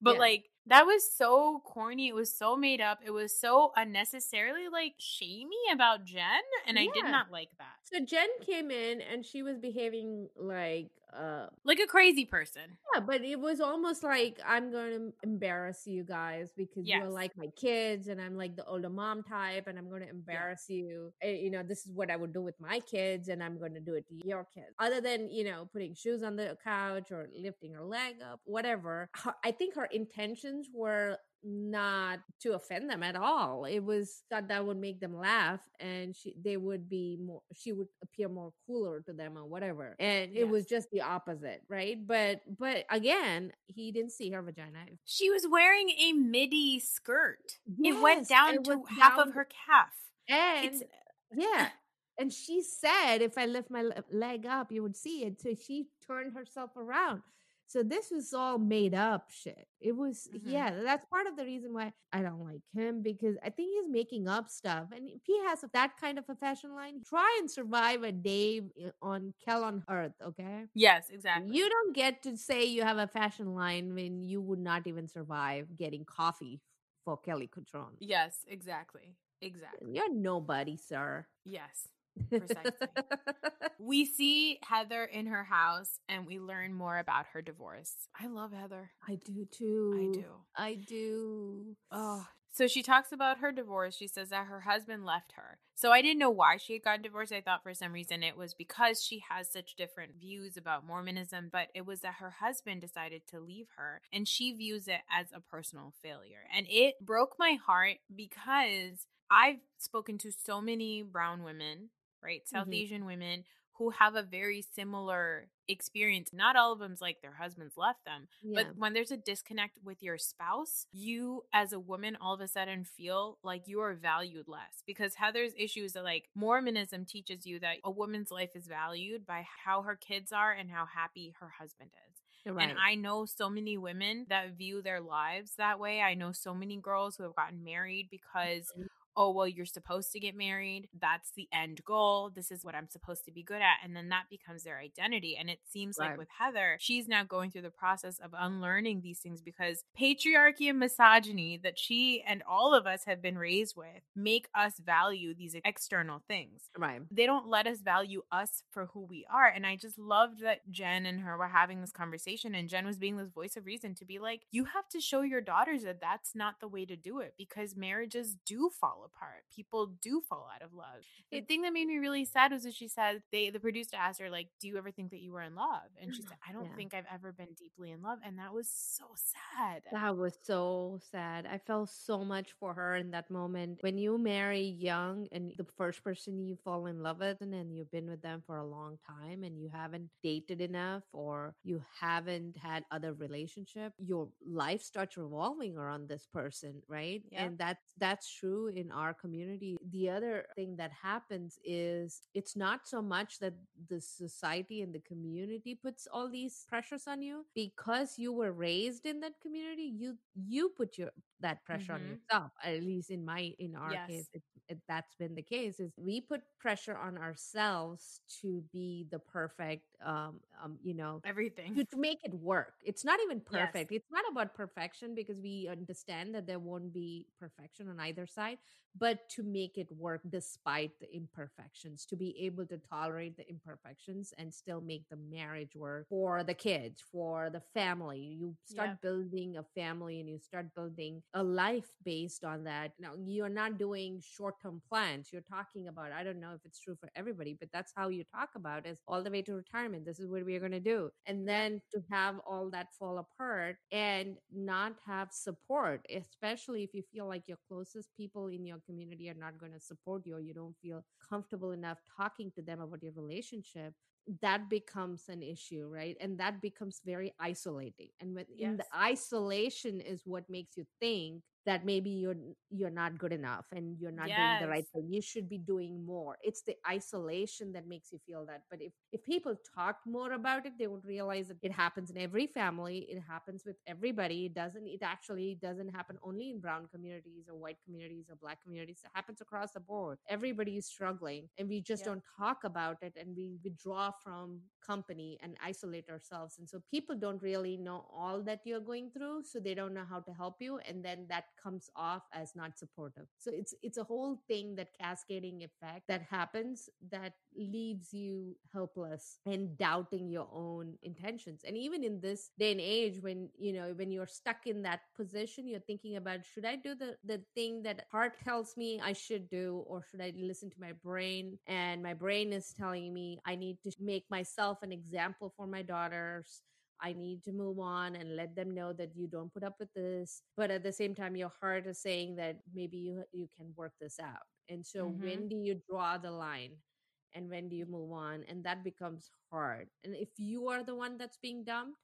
But Yeah. like that was so corny. It was so made up. It was so unnecessarily like shamey about Jen, and I did not like that. So Jen came in and she was behaving like uh Like a crazy person. yeah, but it was almost like I'm going to embarrass you guys because you're like my kids and I'm like the older mom type and I'm going to embarrass you. Eh, You know, this is what I would do with my kids and I'm going to do it to your kids. Other than, you know, putting shoes on the couch or lifting her leg up, whatever. I think her intentions were not to offend them at all. It was thought that would make them laugh and she they would be more she would appear more cooler to them or whatever. And it was just the opposite, right? But but again, he didn't see her vagina. She was wearing a midi skirt. it went down it to half down- of her calf. And It's yeah. And she said if I lift my leg up, you would see it. So she turned herself around. So this was all made up shit. It was Mhm. yeah, that's part of the reason why I don't like him because I think he's making up stuff. And if he has that kind of a fashion line, try and survive a day on Kell on Earth, okay? yes, exactly. You don't get to say you have a fashion line when you would not even survive getting coffee for Kelly Cutrone. yes, exactly. Exactly. You're nobody, sir. Yes. Precisely. We see Heather in her house and we learn more about her divorce. I love Heather. I do too. I do. I do. Oh. So she talks about her divorce. She says that her husband left her. So I didn't know why she had gotten divorced. I thought for some reason it was because she has such different views about Mormonism, but it was that her husband decided to leave her and she views it as a personal failure. And it broke my heart because I've spoken to so many brown women, right? South Mhm. Asian women who have a very similar experience. Not all of them's like their husbands left them, Yeah. but when there's a disconnect with your spouse, you as a woman all of a sudden feel like you are valued less. Because Heather's issue is that like Mormonism teaches you that a woman's life is valued by how her kids are and how happy her husband is. right. And I know so many women that view their lives that way. I know so many girls who have gotten married because Mhm. Oh, well, you're supposed to get married. That's the end goal. This is what I'm supposed to be good at. And then that becomes their identity. And it seems like with Heather, she's now going through the process of unlearning these things because patriarchy and misogyny that she and all of us have been raised with make us value these external things right. they don't let us value us for who we are. And I just loved that Jen and her were having this conversation, and Jen was being this voice of reason to be like, you have to show your daughters that that's not the way to do it because marriages do fall apart. People do fall out of love. The thing that made me really sad was that she said they the producer asked her like, "Do you ever think that you were in love?" And she said, mm, "I don't Yeah. think I've ever been deeply in love," and that was so sad. That was so sad. I felt so much for her in that moment. When you marry young and the first person you fall in love with, and then you've been with them for a long time and you haven't dated enough or you haven't had other relationship, your life starts revolving around this person, right? Yeah. And that's that's true in our community. The other thing that happens is it's not so much that the society and the community puts all these pressures on you because you were raised in that community you you put your that pressure on Mhm. yourself at least in my in our Yes. case it, it, that's been the case is we put pressure on ourselves to be the perfect um, um you know Everything. to, to make it work. It's not even Yes. perfect. It's not about perfection because we understand that there won't be perfection on either side, but to make it work despite the imperfections, to be able to tolerate the imperfections and still make the marriage work for the kids, for the family. You start Yep. building a family and you start building a life based on that. Now, you're not doing short term plans. You're talking about, I don't know if it's true for everybody, but that's how you talk about is all the way to retirement. This is what we're going to do. And then to have all that fall apart and not have support, especially if you feel like your closest people in your community are not going to support you or you don't feel comfortable enough talking to them about your relationship that becomes an issue right? And that becomes very isolating. And when in the isolation is what makes you think that maybe you're you're not good enough and you're not doing the right thing you should be doing more. It's the isolation that makes you feel that but if if people talked more about it they would realize that it happens in every family it happens with everybody it doesn't it actually doesn't happen only in brown communities or white communities or black communities it happens across the board. Everybody is struggling and we just Yep. don't talk about it and we withdraw from company and isolate ourselves. And so people don't really know all that you're going through so they don't know how to help you and then that comes off as not supportive. So it's it's a whole thing that cascading effect that happens that leaves you helpless and doubting your own intentions. And even in this day and age when you know when you're stuck in that position you're thinking about should i do the the thing that heart tells me i should do or should i listen to my brain? And my brain is telling me i need to make myself an example for my daughters I need to move on and let them know that you don't put up with this. But at the same time, your heart is saying that maybe you you can work this out. And so Mhm. when do you draw the line? And when do you move on? And that becomes hard. And if you are the one that's being dumped,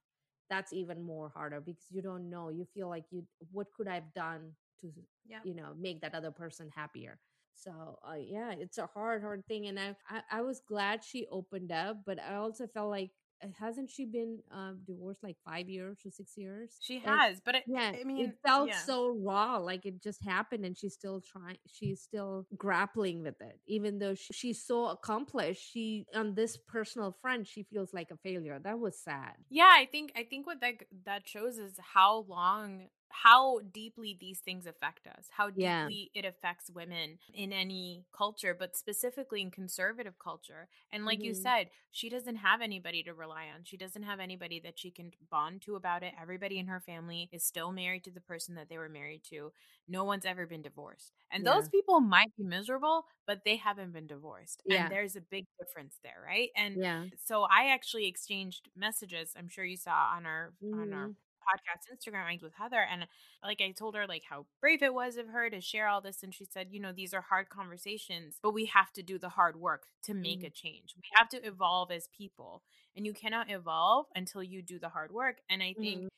that's even more harder because you don't know. You feel like you what could I've done to Yeah. you know make that other person happier so uh, yeah it's a hard hard thing and I, I i was glad she opened up but i also felt like hasn't she been um divorced like five years or six years? She And- has, but it, yeah I mean, it felt yeah. so raw like it just happened and she's still trying she's still grappling with it even though she, she's so accomplished she on this personal front she feels like a failure. That was sad. Yeah, I think I think what that that shows is how long how deeply these things affect us. How Yeah. deeply it affects women in any culture, but specifically in conservative culture. And like you Mhm. said, she doesn't have anybody to rely on. She doesn't have anybody that she can bond to about it. Everybody in her family is still married to the person that they were married to. No one's ever been divorced. And those people might be miserable, but they haven't been divorced. Yeah. And there's a big difference there, right? And yeah so I actually exchanged messages. I'm sure you saw on our on our Mhm. Podcast Instagram with Heather, and like I told her like how brave it was of her to share all this, and she said, you know, these are hard conversations, but we have to do the hard work to make Mhm. a change. We have to evolve as people, and you cannot evolve until you do the hard work. And I think Mhm.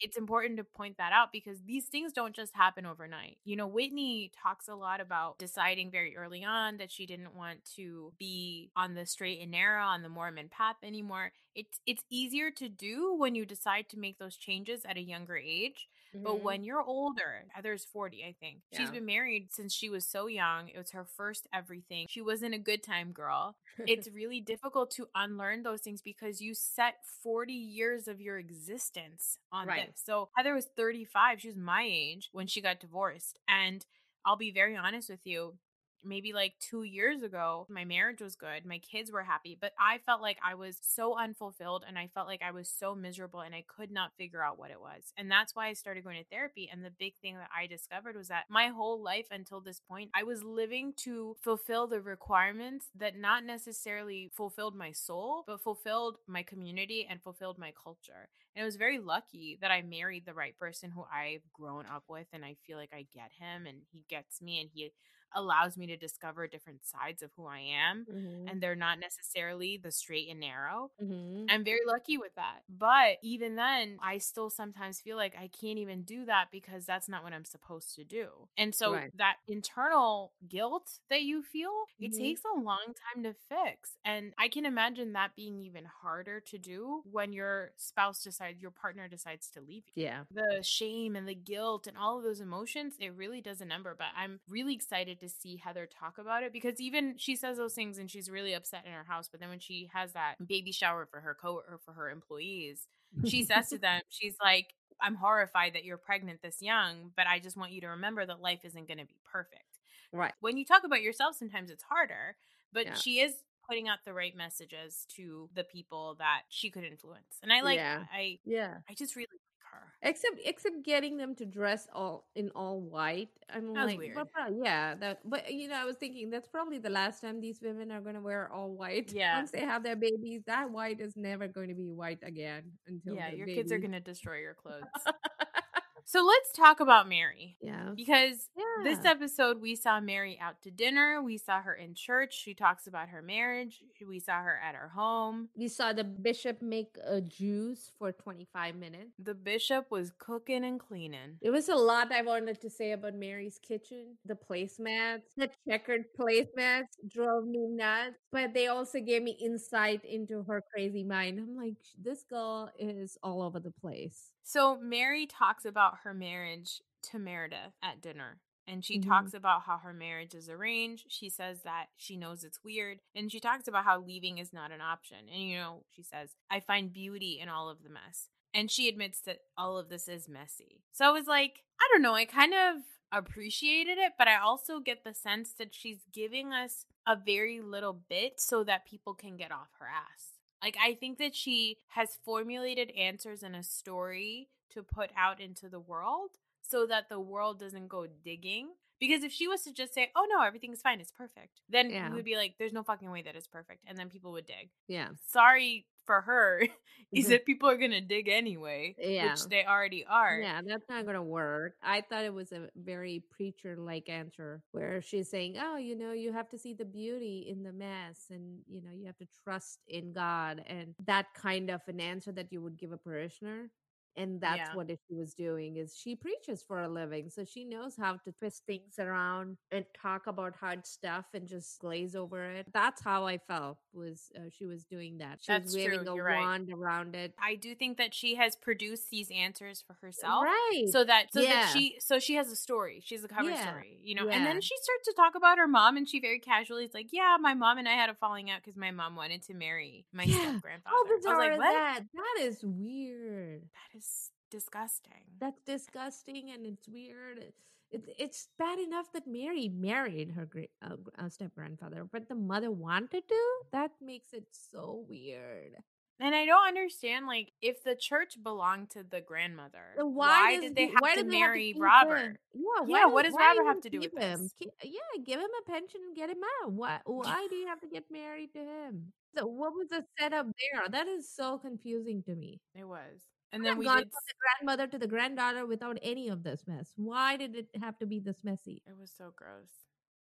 It's important to point that out because these things don't just happen overnight. You know, Whitney talks a lot about deciding very early on that she didn't want to be on the straight and narrow on the Mormon path anymore. It's it's easier to do when you decide to make those changes at a younger age. But Mhm. when you're older, Heather's 40, I think. She's been married since she was so young. It was her first everything. She wasn't a good time girl. It's really difficult to unlearn those things because you set 40 years of your existence on Right. this. So Heather was 35. She was my age when she got divorced. And I'll be very honest with you. Maybe like two years ago, my marriage was good. My kids were happy, but I felt like I was so unfulfilled and I felt like I was so miserable and I could not figure out what it was. And that's why I started going to therapy. And the big thing that I discovered was that my whole life until this point, I was living to fulfill the requirements that not necessarily fulfilled my soul, but fulfilled my community and fulfilled my culture. And I was very lucky that I married the right person who I've grown up with and I feel like I get him and he gets me and he allows me to discover different sides of who I am Mhm. and they're not necessarily the straight and narrow. Mhm. I'm very lucky with that. But even then, I still sometimes feel like I can't even do that because that's not what I'm supposed to do. And so Right. that internal guilt that you feel, it Mhm. takes a long time to fix. And I can imagine that being even harder to do when your spouse decides, your partner decides to leave you yeah the shame and the guilt and all of those emotions, it really does a number. But I'm really excited to see Heather talk about it because even she says those things and she's really upset in her house. But then when she has that baby shower for her co or for her employees, she says to them, she's like, I'm horrified that you're pregnant this young, but I just want you to remember that life isn't going to be perfect. right When you talk about yourself, sometimes it's harder, but Yeah. she is putting out the right messages to the people that she could influence. And I like Yeah. I yeah I just really. Except except getting them to dress all in all white i'm like weird. yeah that but you know i was thinking that's probably the last time these women are going to wear all white Yeah. once they have their babies that white is never going to be white again until Yeah, your kids are going to destroy your clothes. so let's talk about Mary. yeah Because this episode, we saw Mary out to dinner. We saw her in church. She talks about her marriage. We saw her at her home. We saw the bishop make a juice for 25 minutes. The bishop was cooking and cleaning. It was a lot I wanted to say about Mary's kitchen. The placemats, the checkered placemats drove me nuts, but they also gave me insight into her crazy mind. I'm like, this girl is all over the place. So, Mary talks about her marriage to Meredith at dinner. And she Mhm. talks about how her marriage is arranged. She says that she knows it's weird. And she talks about how leaving is not an option. And, you know, she says, I find beauty in all of the mess. And she admits that all of this is messy. So I was like, I don't know. I kind of appreciated it, but I also get the sense that she's giving us a very little bit so that people can get off her ass. Like, I think that she has formulated answers in a story to put out into the world so that the world doesn't go digging. Because if she was to just say, oh no, everything's fine, it's perfect, then Yeah. we would be like, there's no fucking way that it's perfect. And then people would dig. Yeah. Sorry for her, is that people are going to dig anyway, Yeah. which they already are. Yeah, that's not gonna work. I thought it was a very preacher like answer where she's saying, Oh, you know, you have to see the beauty in the mess and you know, you have to trust in God and that kind of an answer that you would give a parishioner. And that's Yeah. what she was doing is she preaches for a living. So she knows how to twist things around and talk about hard stuff and just glaze over it. That's how I felt was uh, she was doing that. She That's was waving true, a you're right. around it. I do think that she has produced these answers for herself. Right. So that so Yeah. that she so she has a story. She's a cover Yeah. story, you know. And then she starts to talk about her mom, and she very casually is like, "Yeah, my mom and I had a falling out because my mom wanted to marry my step grandfather." How I was bizarre like, "What? that? That is weird. That is disgusting." That's disgusting and it's weird. It, it's bad enough that Mary married her great uh, uh, step grandfather, but the mother wanted to. That makes it so weird. And I don't understand, like, if the church belonged to the grandmother, So why, does did they have why to they have marry Robert? Yeah, why Yeah, what does why Robert have to do with him? this? Yeah, give him a pension and get him out. Why? Why do you have to get married to him? So what was the setup there? That is so confusing to me. It was, and then we gone did. from the grandmother to the granddaughter without any of this mess. Why did it have to be this messy? It was so gross.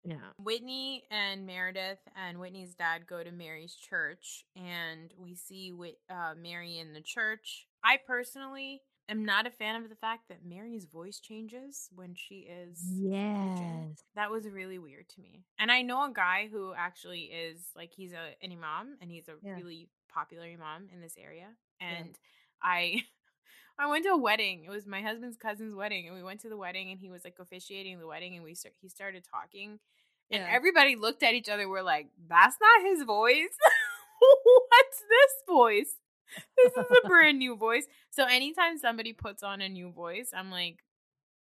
Yeah. Whitney and Meredith and Whitney's dad go to Mary's church, and we see Whit- uh, Mary in the church. I personally am not a fan of the fact that Mary's voice changes when she is. Yes. That was really weird to me. And I know a guy who actually is like he's a an imam and he's a Yeah. really popular imam in this area. And I I went to a wedding. It was my husband's cousin's wedding, and we went to the wedding, and he was like officiating the wedding, and we start, he started talking, and Yeah. everybody looked at each other. We're like, "That's not his voice. What's this voice? This is a brand new voice." So anytime somebody puts on a new voice, I'm like,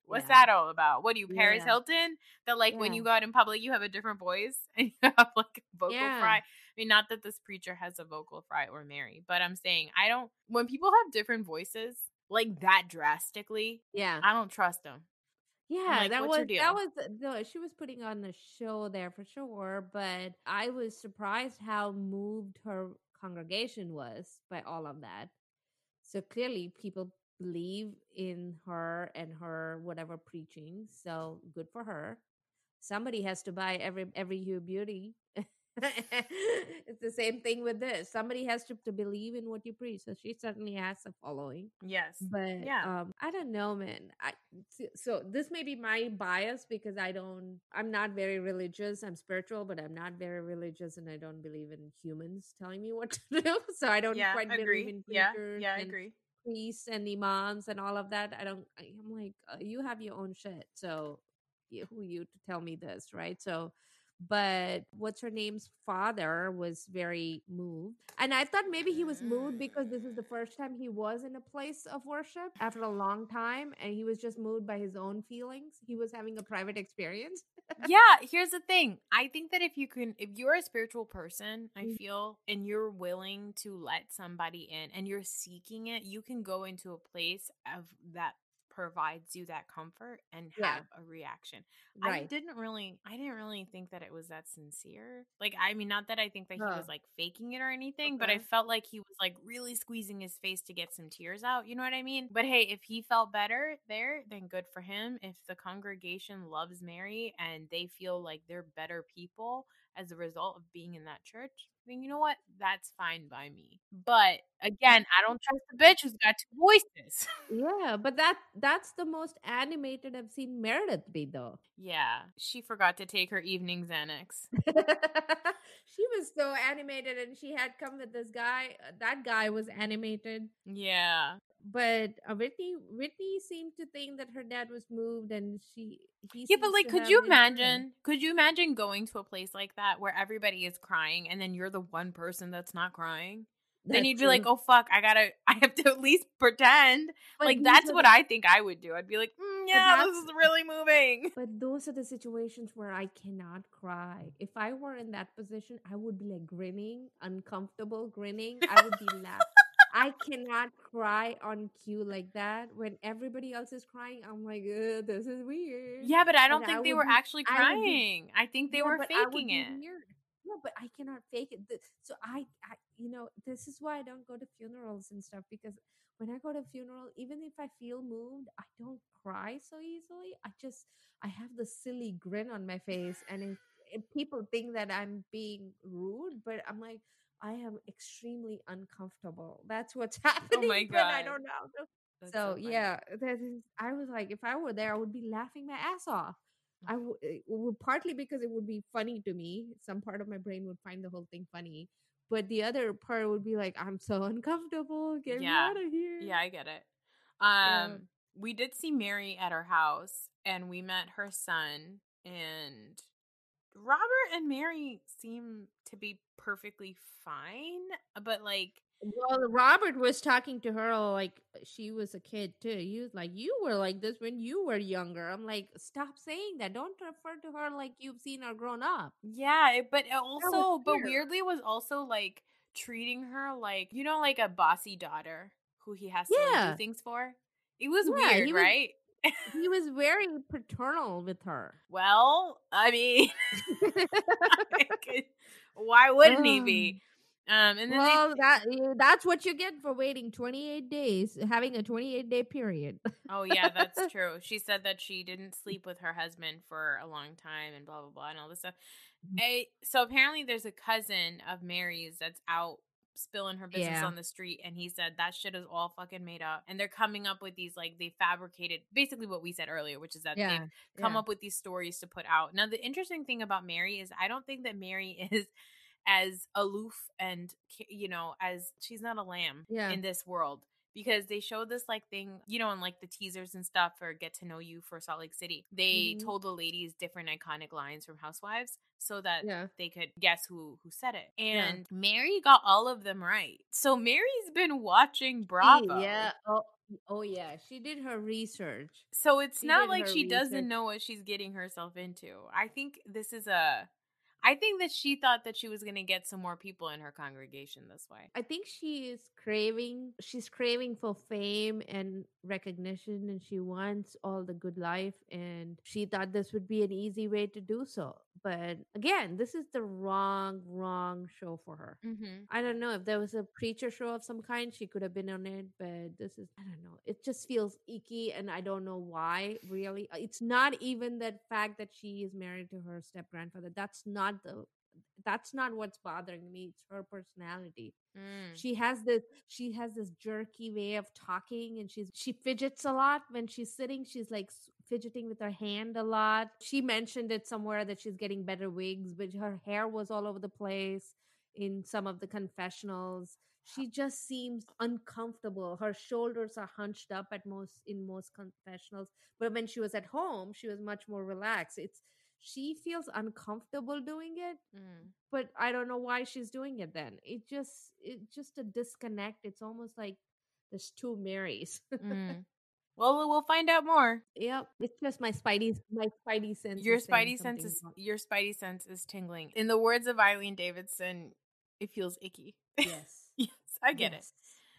"What's Yeah. that all about? What are you, Paris Yeah. Hilton? That like when you go out in public, you have a different voice and you have like a vocal Yeah. fry." I mean, not that this preacher has a vocal fry or Mary, but I'm saying I don't. When people have different voices like that drastically, Yeah. I don't trust them. Yeah, like, that was that was uh, the- the she was putting on the show there for sure, but I was surprised how moved her congregation was by all of that. So clearly people believe in her and her whatever preaching. So good for her. Somebody has to buy every every hue beauty. it's the same thing with this. Somebody has to, to believe in what you preach. So she certainly has a following Yes. but Yeah. um i don't know man i so, this may be my bias because i don't i'm not very religious i'm spiritual but i'm not very religious and i don't believe in humans telling me what to do so i don't yeah, quite believe agree. in Yeah, preachers yeah, I and agree. priests and imams and all of that i don't I, i'm like uh, you have your own shit so you, who you to tell me this right so but what's her name's father was very moved and i thought maybe he was moved because this is the first time he was in a place of worship after a long time and he was just moved by his own feelings he was having a private experience yeah, here's the thing. I think that if you can, if you're a spiritual person, I Mm. feel, and you're willing to let somebody in and you're seeking it, you can go into a place of that provides you that comfort and Yeah. have a reaction. I didn't really I didn't really think that it was that sincere. Like I mean not that I think that he was like faking it or anything, but I felt like he was like really squeezing his face to get some tears out, you know what I mean? But hey, if he felt better there, then good for him. If the congregation loves Mary and they feel like they're better people as a result of being in that church, then you know what? That's fine by me. But again, I don't trust the bitch who's got two voices. Yeah, but that that's the most animated I've seen Meredith be though. yeah, she forgot to take her evening Xanax. she was so animated and she had come with this guy. uh, That guy was animated. Yeah. But uh, Whitney Whitney seemed to think that her dad was moved and she he Yeah, but like, could you imagine? Could you imagine going to a place like that where everybody is crying and then you're the one person that's not crying? then you'd be like, oh fuck, I gotta, I have to at least pretend. But like that's are what I think I would do. I'd be like, mm, yeah, this is really moving. But those are the situations where I cannot cry. If I were in that position, I would be like grinning, uncomfortable grinning. I would be laughing. I cannot cry on cue like that. When everybody else is crying, I'm like, this is weird. Yeah, but I don't And think I they were be- actually I be- crying. I think they Yeah, were but I would faking it. weird. No, but I cannot fake it. So I, I, you know, this is why I don't go to funerals and stuff because when I go to funeral, even if I feel moved, I don't cry so easily. I just, I have the silly grin on my face, and if, if people think that I'm being rude, but I'm like, I am extremely uncomfortable. That's what's happening. Oh my But I don't know. That's so funny. yeah, that is, I was like, if I were there, I would be laughing my ass off. I w- it would partly because it would be funny to me. Some part of my brain would find the whole thing funny, but the other part would be like, I'm so uncomfortable. Get Yeah. me out of here. Yeah, I get it. Yeah. Um, we did see Mary at her house, and we met her son. And Robert and Mary seem to be perfectly fine, but like, Well, Robert was talking to her uh, like uh, she was a kid too. He was like, "You were like this when you were younger." I'm like, "Stop saying that. Don't refer to her like you've seen her grown up." yeah, but uh, was also, but weirdly, was also like treating her like you know, like a bossy daughter who he has to like, do things for. It was Yeah, weird, he was- right? He was very paternal with her. Well, I mean, why wouldn't he Um, be? Um, and then well, they, that that's what you get for waiting 28 days, having a 28 day period. oh yeah, that's true. She said that she didn't sleep with her husband for a long time and blah blah blah and all this stuff. Mhm. Eh, so apparently, there's a cousin of Mary's that's out spilling her business Yeah. on the street, and he said that shit is all fucking made up, and they're coming up with these like they fabricated basically what we said earlier, which is that they've yeah, come yeah. up with these stories to put out. Now, the interesting thing about Mary is I don't think that Mary is as aloof and you know as she's not a lamb in this world because they showed this like thing you know in like the teasers and stuff for get to know you for salt lake city they Mhm. told the ladies different iconic lines from housewives so that Yeah. they could guess who who said it Yeah. and mary got all of them right so mary's been watching bravo Yeah. Oh, oh yeah. She did her research. so it's She not like she doesn't know what she's getting herself into. I think this is a I think that she thought that she was going to get some more people in her congregation this way. I think she is craving. She's craving for fame and recognition, and she wants all the good life. And she thought this would be an easy way to do so. But again, this is the wrong, wrong show for her. Mhm. I don't know if there was a preacher show of some kind, she could have been on it, but this is, I don't know. It just feels icky, and I don't know why, really. Uh, It's not even the fact that she is married to her step grandfather. That's not the. That's not what's bothering me. It's her personality. Mm. She has this. She has this jerky way of talking, and she's she fidgets a lot when she's sitting. She's like fidgeting with her hand a lot. She mentioned it somewhere that she's getting better wigs, but her hair was all over the place in some of the confessionals. She just seems uncomfortable. Her shoulders are hunched up at most in most confessionals, but when she was at home, she was much more relaxed. It's she feels uncomfortable doing it, Mm. but I don't know why she's doing it then. It just it's just a disconnect. It's almost like there's two Marys. Mm. Well, we'll find out more. yep. It's just my spidey my spidey sense. Your spidey sense is about- your spidey sense is tingling. In the words of Eileen Davidson, it feels icky. yes. yes, I get it.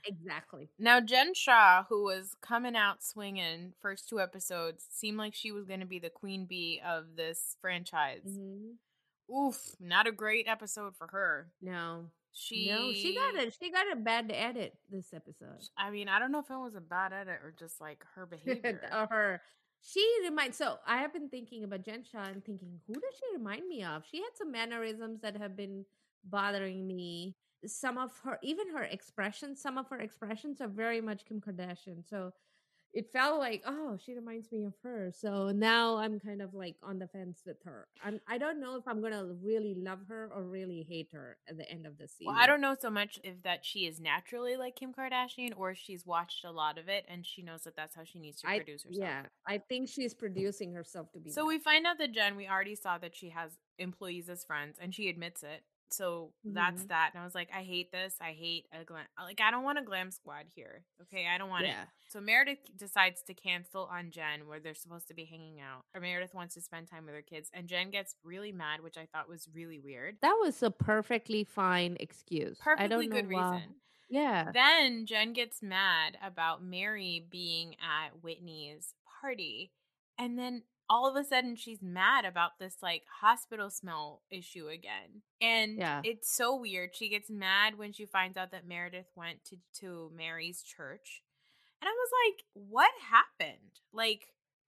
Exactly. Now, Jen Shaw, who was coming out swinging first two episodes, seemed like she was going to be the queen bee of this franchise. Mm-hmm. Oof, not a great episode for her. No. She No, she got a she got a bad edit this episode. I mean, I don't know if it was a bad edit or just like her behavior. or her. She reminds. So I have been thinking about Jen Shah and thinking, who does she remind me of? She had some mannerisms that have been bothering me. Some of her, even her expressions, some of her expressions are very much Kim Kardashian. So it felt like, oh, she reminds me of her. So now I'm kind of like on the fence with her. I'm. I don't know if I'm gonna really love her or really hate her at the end of the season. well, I don't know so much if that she is naturally like Kim Kardashian or she's watched a lot of it and she knows that that's how she needs to I, produce herself. yeah, I think she's producing herself to be. So that. we find out that Jen, we already saw that she has employees as friends, and she admits it. So that's Mhm. that. And I was like, I hate this. I hate a glam. Like, I don't want a glam squad here. Okay, I don't want Yeah. it. So Meredith decides to cancel on Jen, where they're supposed to be hanging out. Or Meredith wants to spend time with her kids, and Jen gets really mad, which I thought was really weird. That was a perfectly fine excuse. I Perfectly don't know good why. reason. Yeah. Then Jen gets mad about Mary being at Whitney's party. And then all of a sudden she's mad about this like hospital smell issue again. And Yeah. it's so weird. She gets mad when she finds out that Meredith went to, to Mary's church. And I was like, what happened? Like,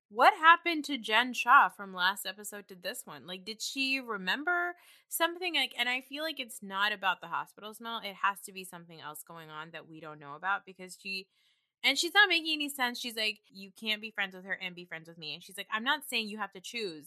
what happened to Jen Shah from last episode to this one? Like, did she remember something? Like, and I feel like it's not about the hospital smell. It has to be something else going on that we don't know about because she, and she's not making any sense. She's like, you can't be friends with her and be friends with me. And she's like, I'm not saying you have to choose,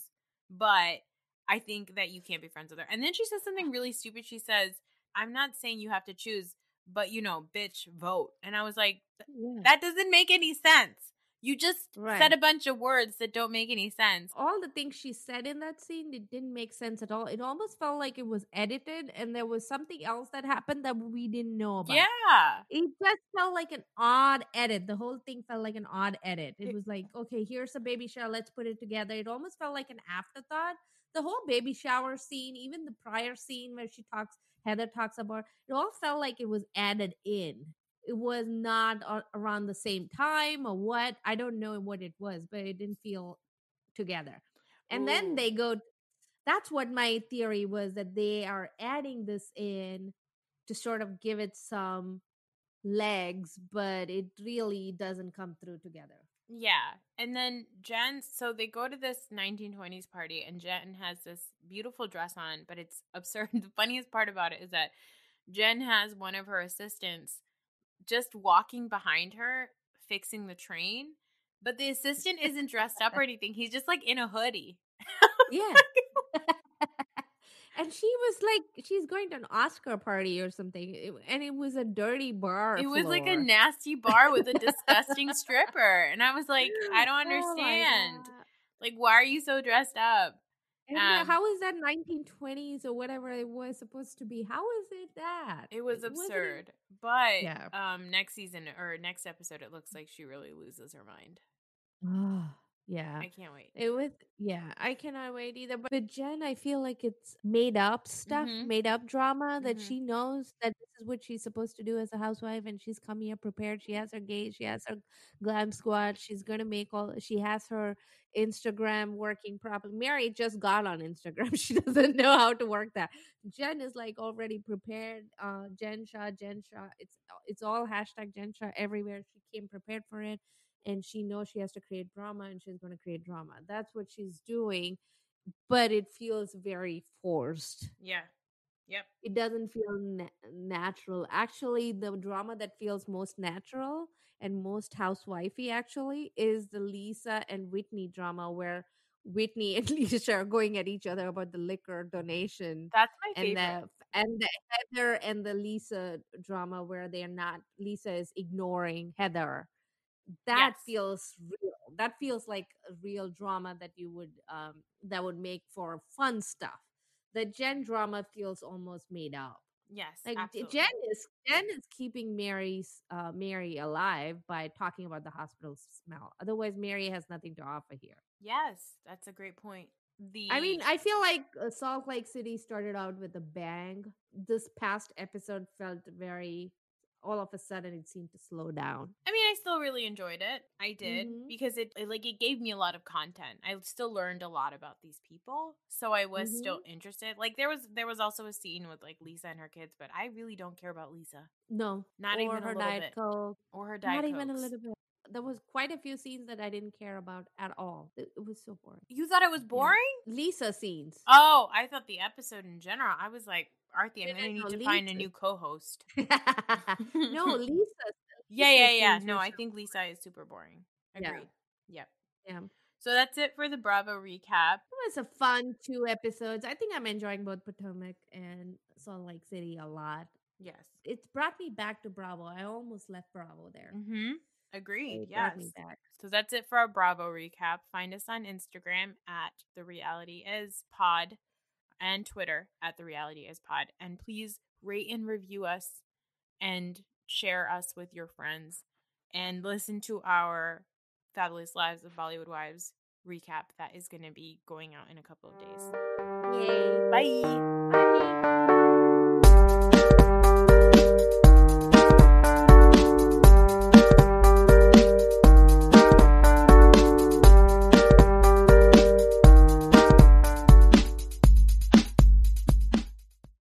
but I think that you can't be friends with her. And then she says something really stupid. She says, I'm not saying you have to choose, but you know, bitch, vote. And I was like, Yeah. that doesn't make any sense. You just Right. said a bunch of words that don't make any sense. all the things she said in that scene it didn't make sense at all. It almost felt like it was edited and there was something else that happened that we didn't know about. Yeah. it just felt like an odd edit. The whole thing felt like an odd edit. It It- was like okay here's a baby shower let's put it together. It almost felt like an afterthought. The whole baby shower scene even the prior scene where she talks heather talks about it all felt like it was added in it was not around the same time or what i don't know what it was but it didn't feel together and Ooh. then they go that's what my theory was that they are adding this in to sort of give it some legs but it really doesn't come through together Yeah. And then Jen, so they go to this 1920s party, and Jen has this beautiful dress on, but it's absurd. The funniest part about it is that Jen has one of her assistants just walking behind her, fixing the train, but the assistant isn't dressed up or anything. He's just like in a hoodie. yeah and she was like she's going to an oscar party or something and it was a dirty bar It was like a nasty bar with a disgusting stripper. And I was like, I don't Oh understand. God. Like, why are you so dressed up? And Um, how is that 1920s or whatever it was supposed to be? How is it that? It was wasn't absurd. But Yeah. um next season or next episode it looks like she really loses her mind. Yeah. I can't wait. It was yeah, I cannot wait either. But with Jen, I feel like it's made up stuff, Mhm. made up drama that Mhm. she knows that this is what she's supposed to do as a housewife, and she's come here prepared. She has her gay, she has her glam squad. She's gonna make all. She has her Instagram working properly. Mary just got on Instagram. She doesn't know how to work that. Jen is like already prepared. Uh, Jen Shah, Jen Shah. It's it's all hashtag Jen Shah everywhere. She came prepared for it and she knows she has to create drama and she's going to create drama. That's what she's doing, but it feels very forced. Yeah. Yep. It doesn't feel na- natural. Actually, the drama that feels most natural and most housewifey actually is the Lisa and Whitney drama where Whitney and Lisa are going at each other about the liquor donation That's my and favorite. the and the Heather and the Lisa drama where they're not Lisa is ignoring Heather. That Yes. feels real. That feels like a real drama that you would um that would make for fun stuff. The Jen drama feels almost made up. yes. Like absolutely. Jen is Jen is keeping Mary's uh Mary alive by talking about the hospital smell. Otherwise, Mary has nothing to offer here. Yes, that's a great point. The I mean, I feel like uh, Salt Lake City started out with a bang. This past episode felt very all of a sudden it seemed to slow down. I mean, I still really enjoyed it. I did Mhm. because it, it like it gave me a lot of content. I still learned a lot about these people, so I was still interested. Like there was there was also a scene with like Lisa and her kids, but I really don't care about Lisa No, Not or even a her little diet bit. coke. or her diet Not even a little bit. There was quite a few scenes that I didn't care about at all. It, it was so boring. You thought it was boring? Lisa scenes. Oh, I thought the episode in general. I was like, Arthie, I'm gonna need to find a new co-host. no, Lisa. Yeah, yeah, yeah. No, I think Lisa is super boring. Yeah. Agreed. Yep. Yeah. So that's it for the Bravo recap. It was a fun two episodes. I think I'm enjoying both Potomac and Salt Lake City a lot. Yes. It's brought me back to Bravo. I almost left Bravo there. Mm-hmm. Agreed. Yes. So that's it for our Bravo recap. Find us on Instagram at the reality is pod and Twitter at the reality is pod. And please rate and review us and share us with your friends and listen to our Fabulous Lives of Bollywood Wives recap that is going to be going out in a couple of days. Yay. Bye. Bye.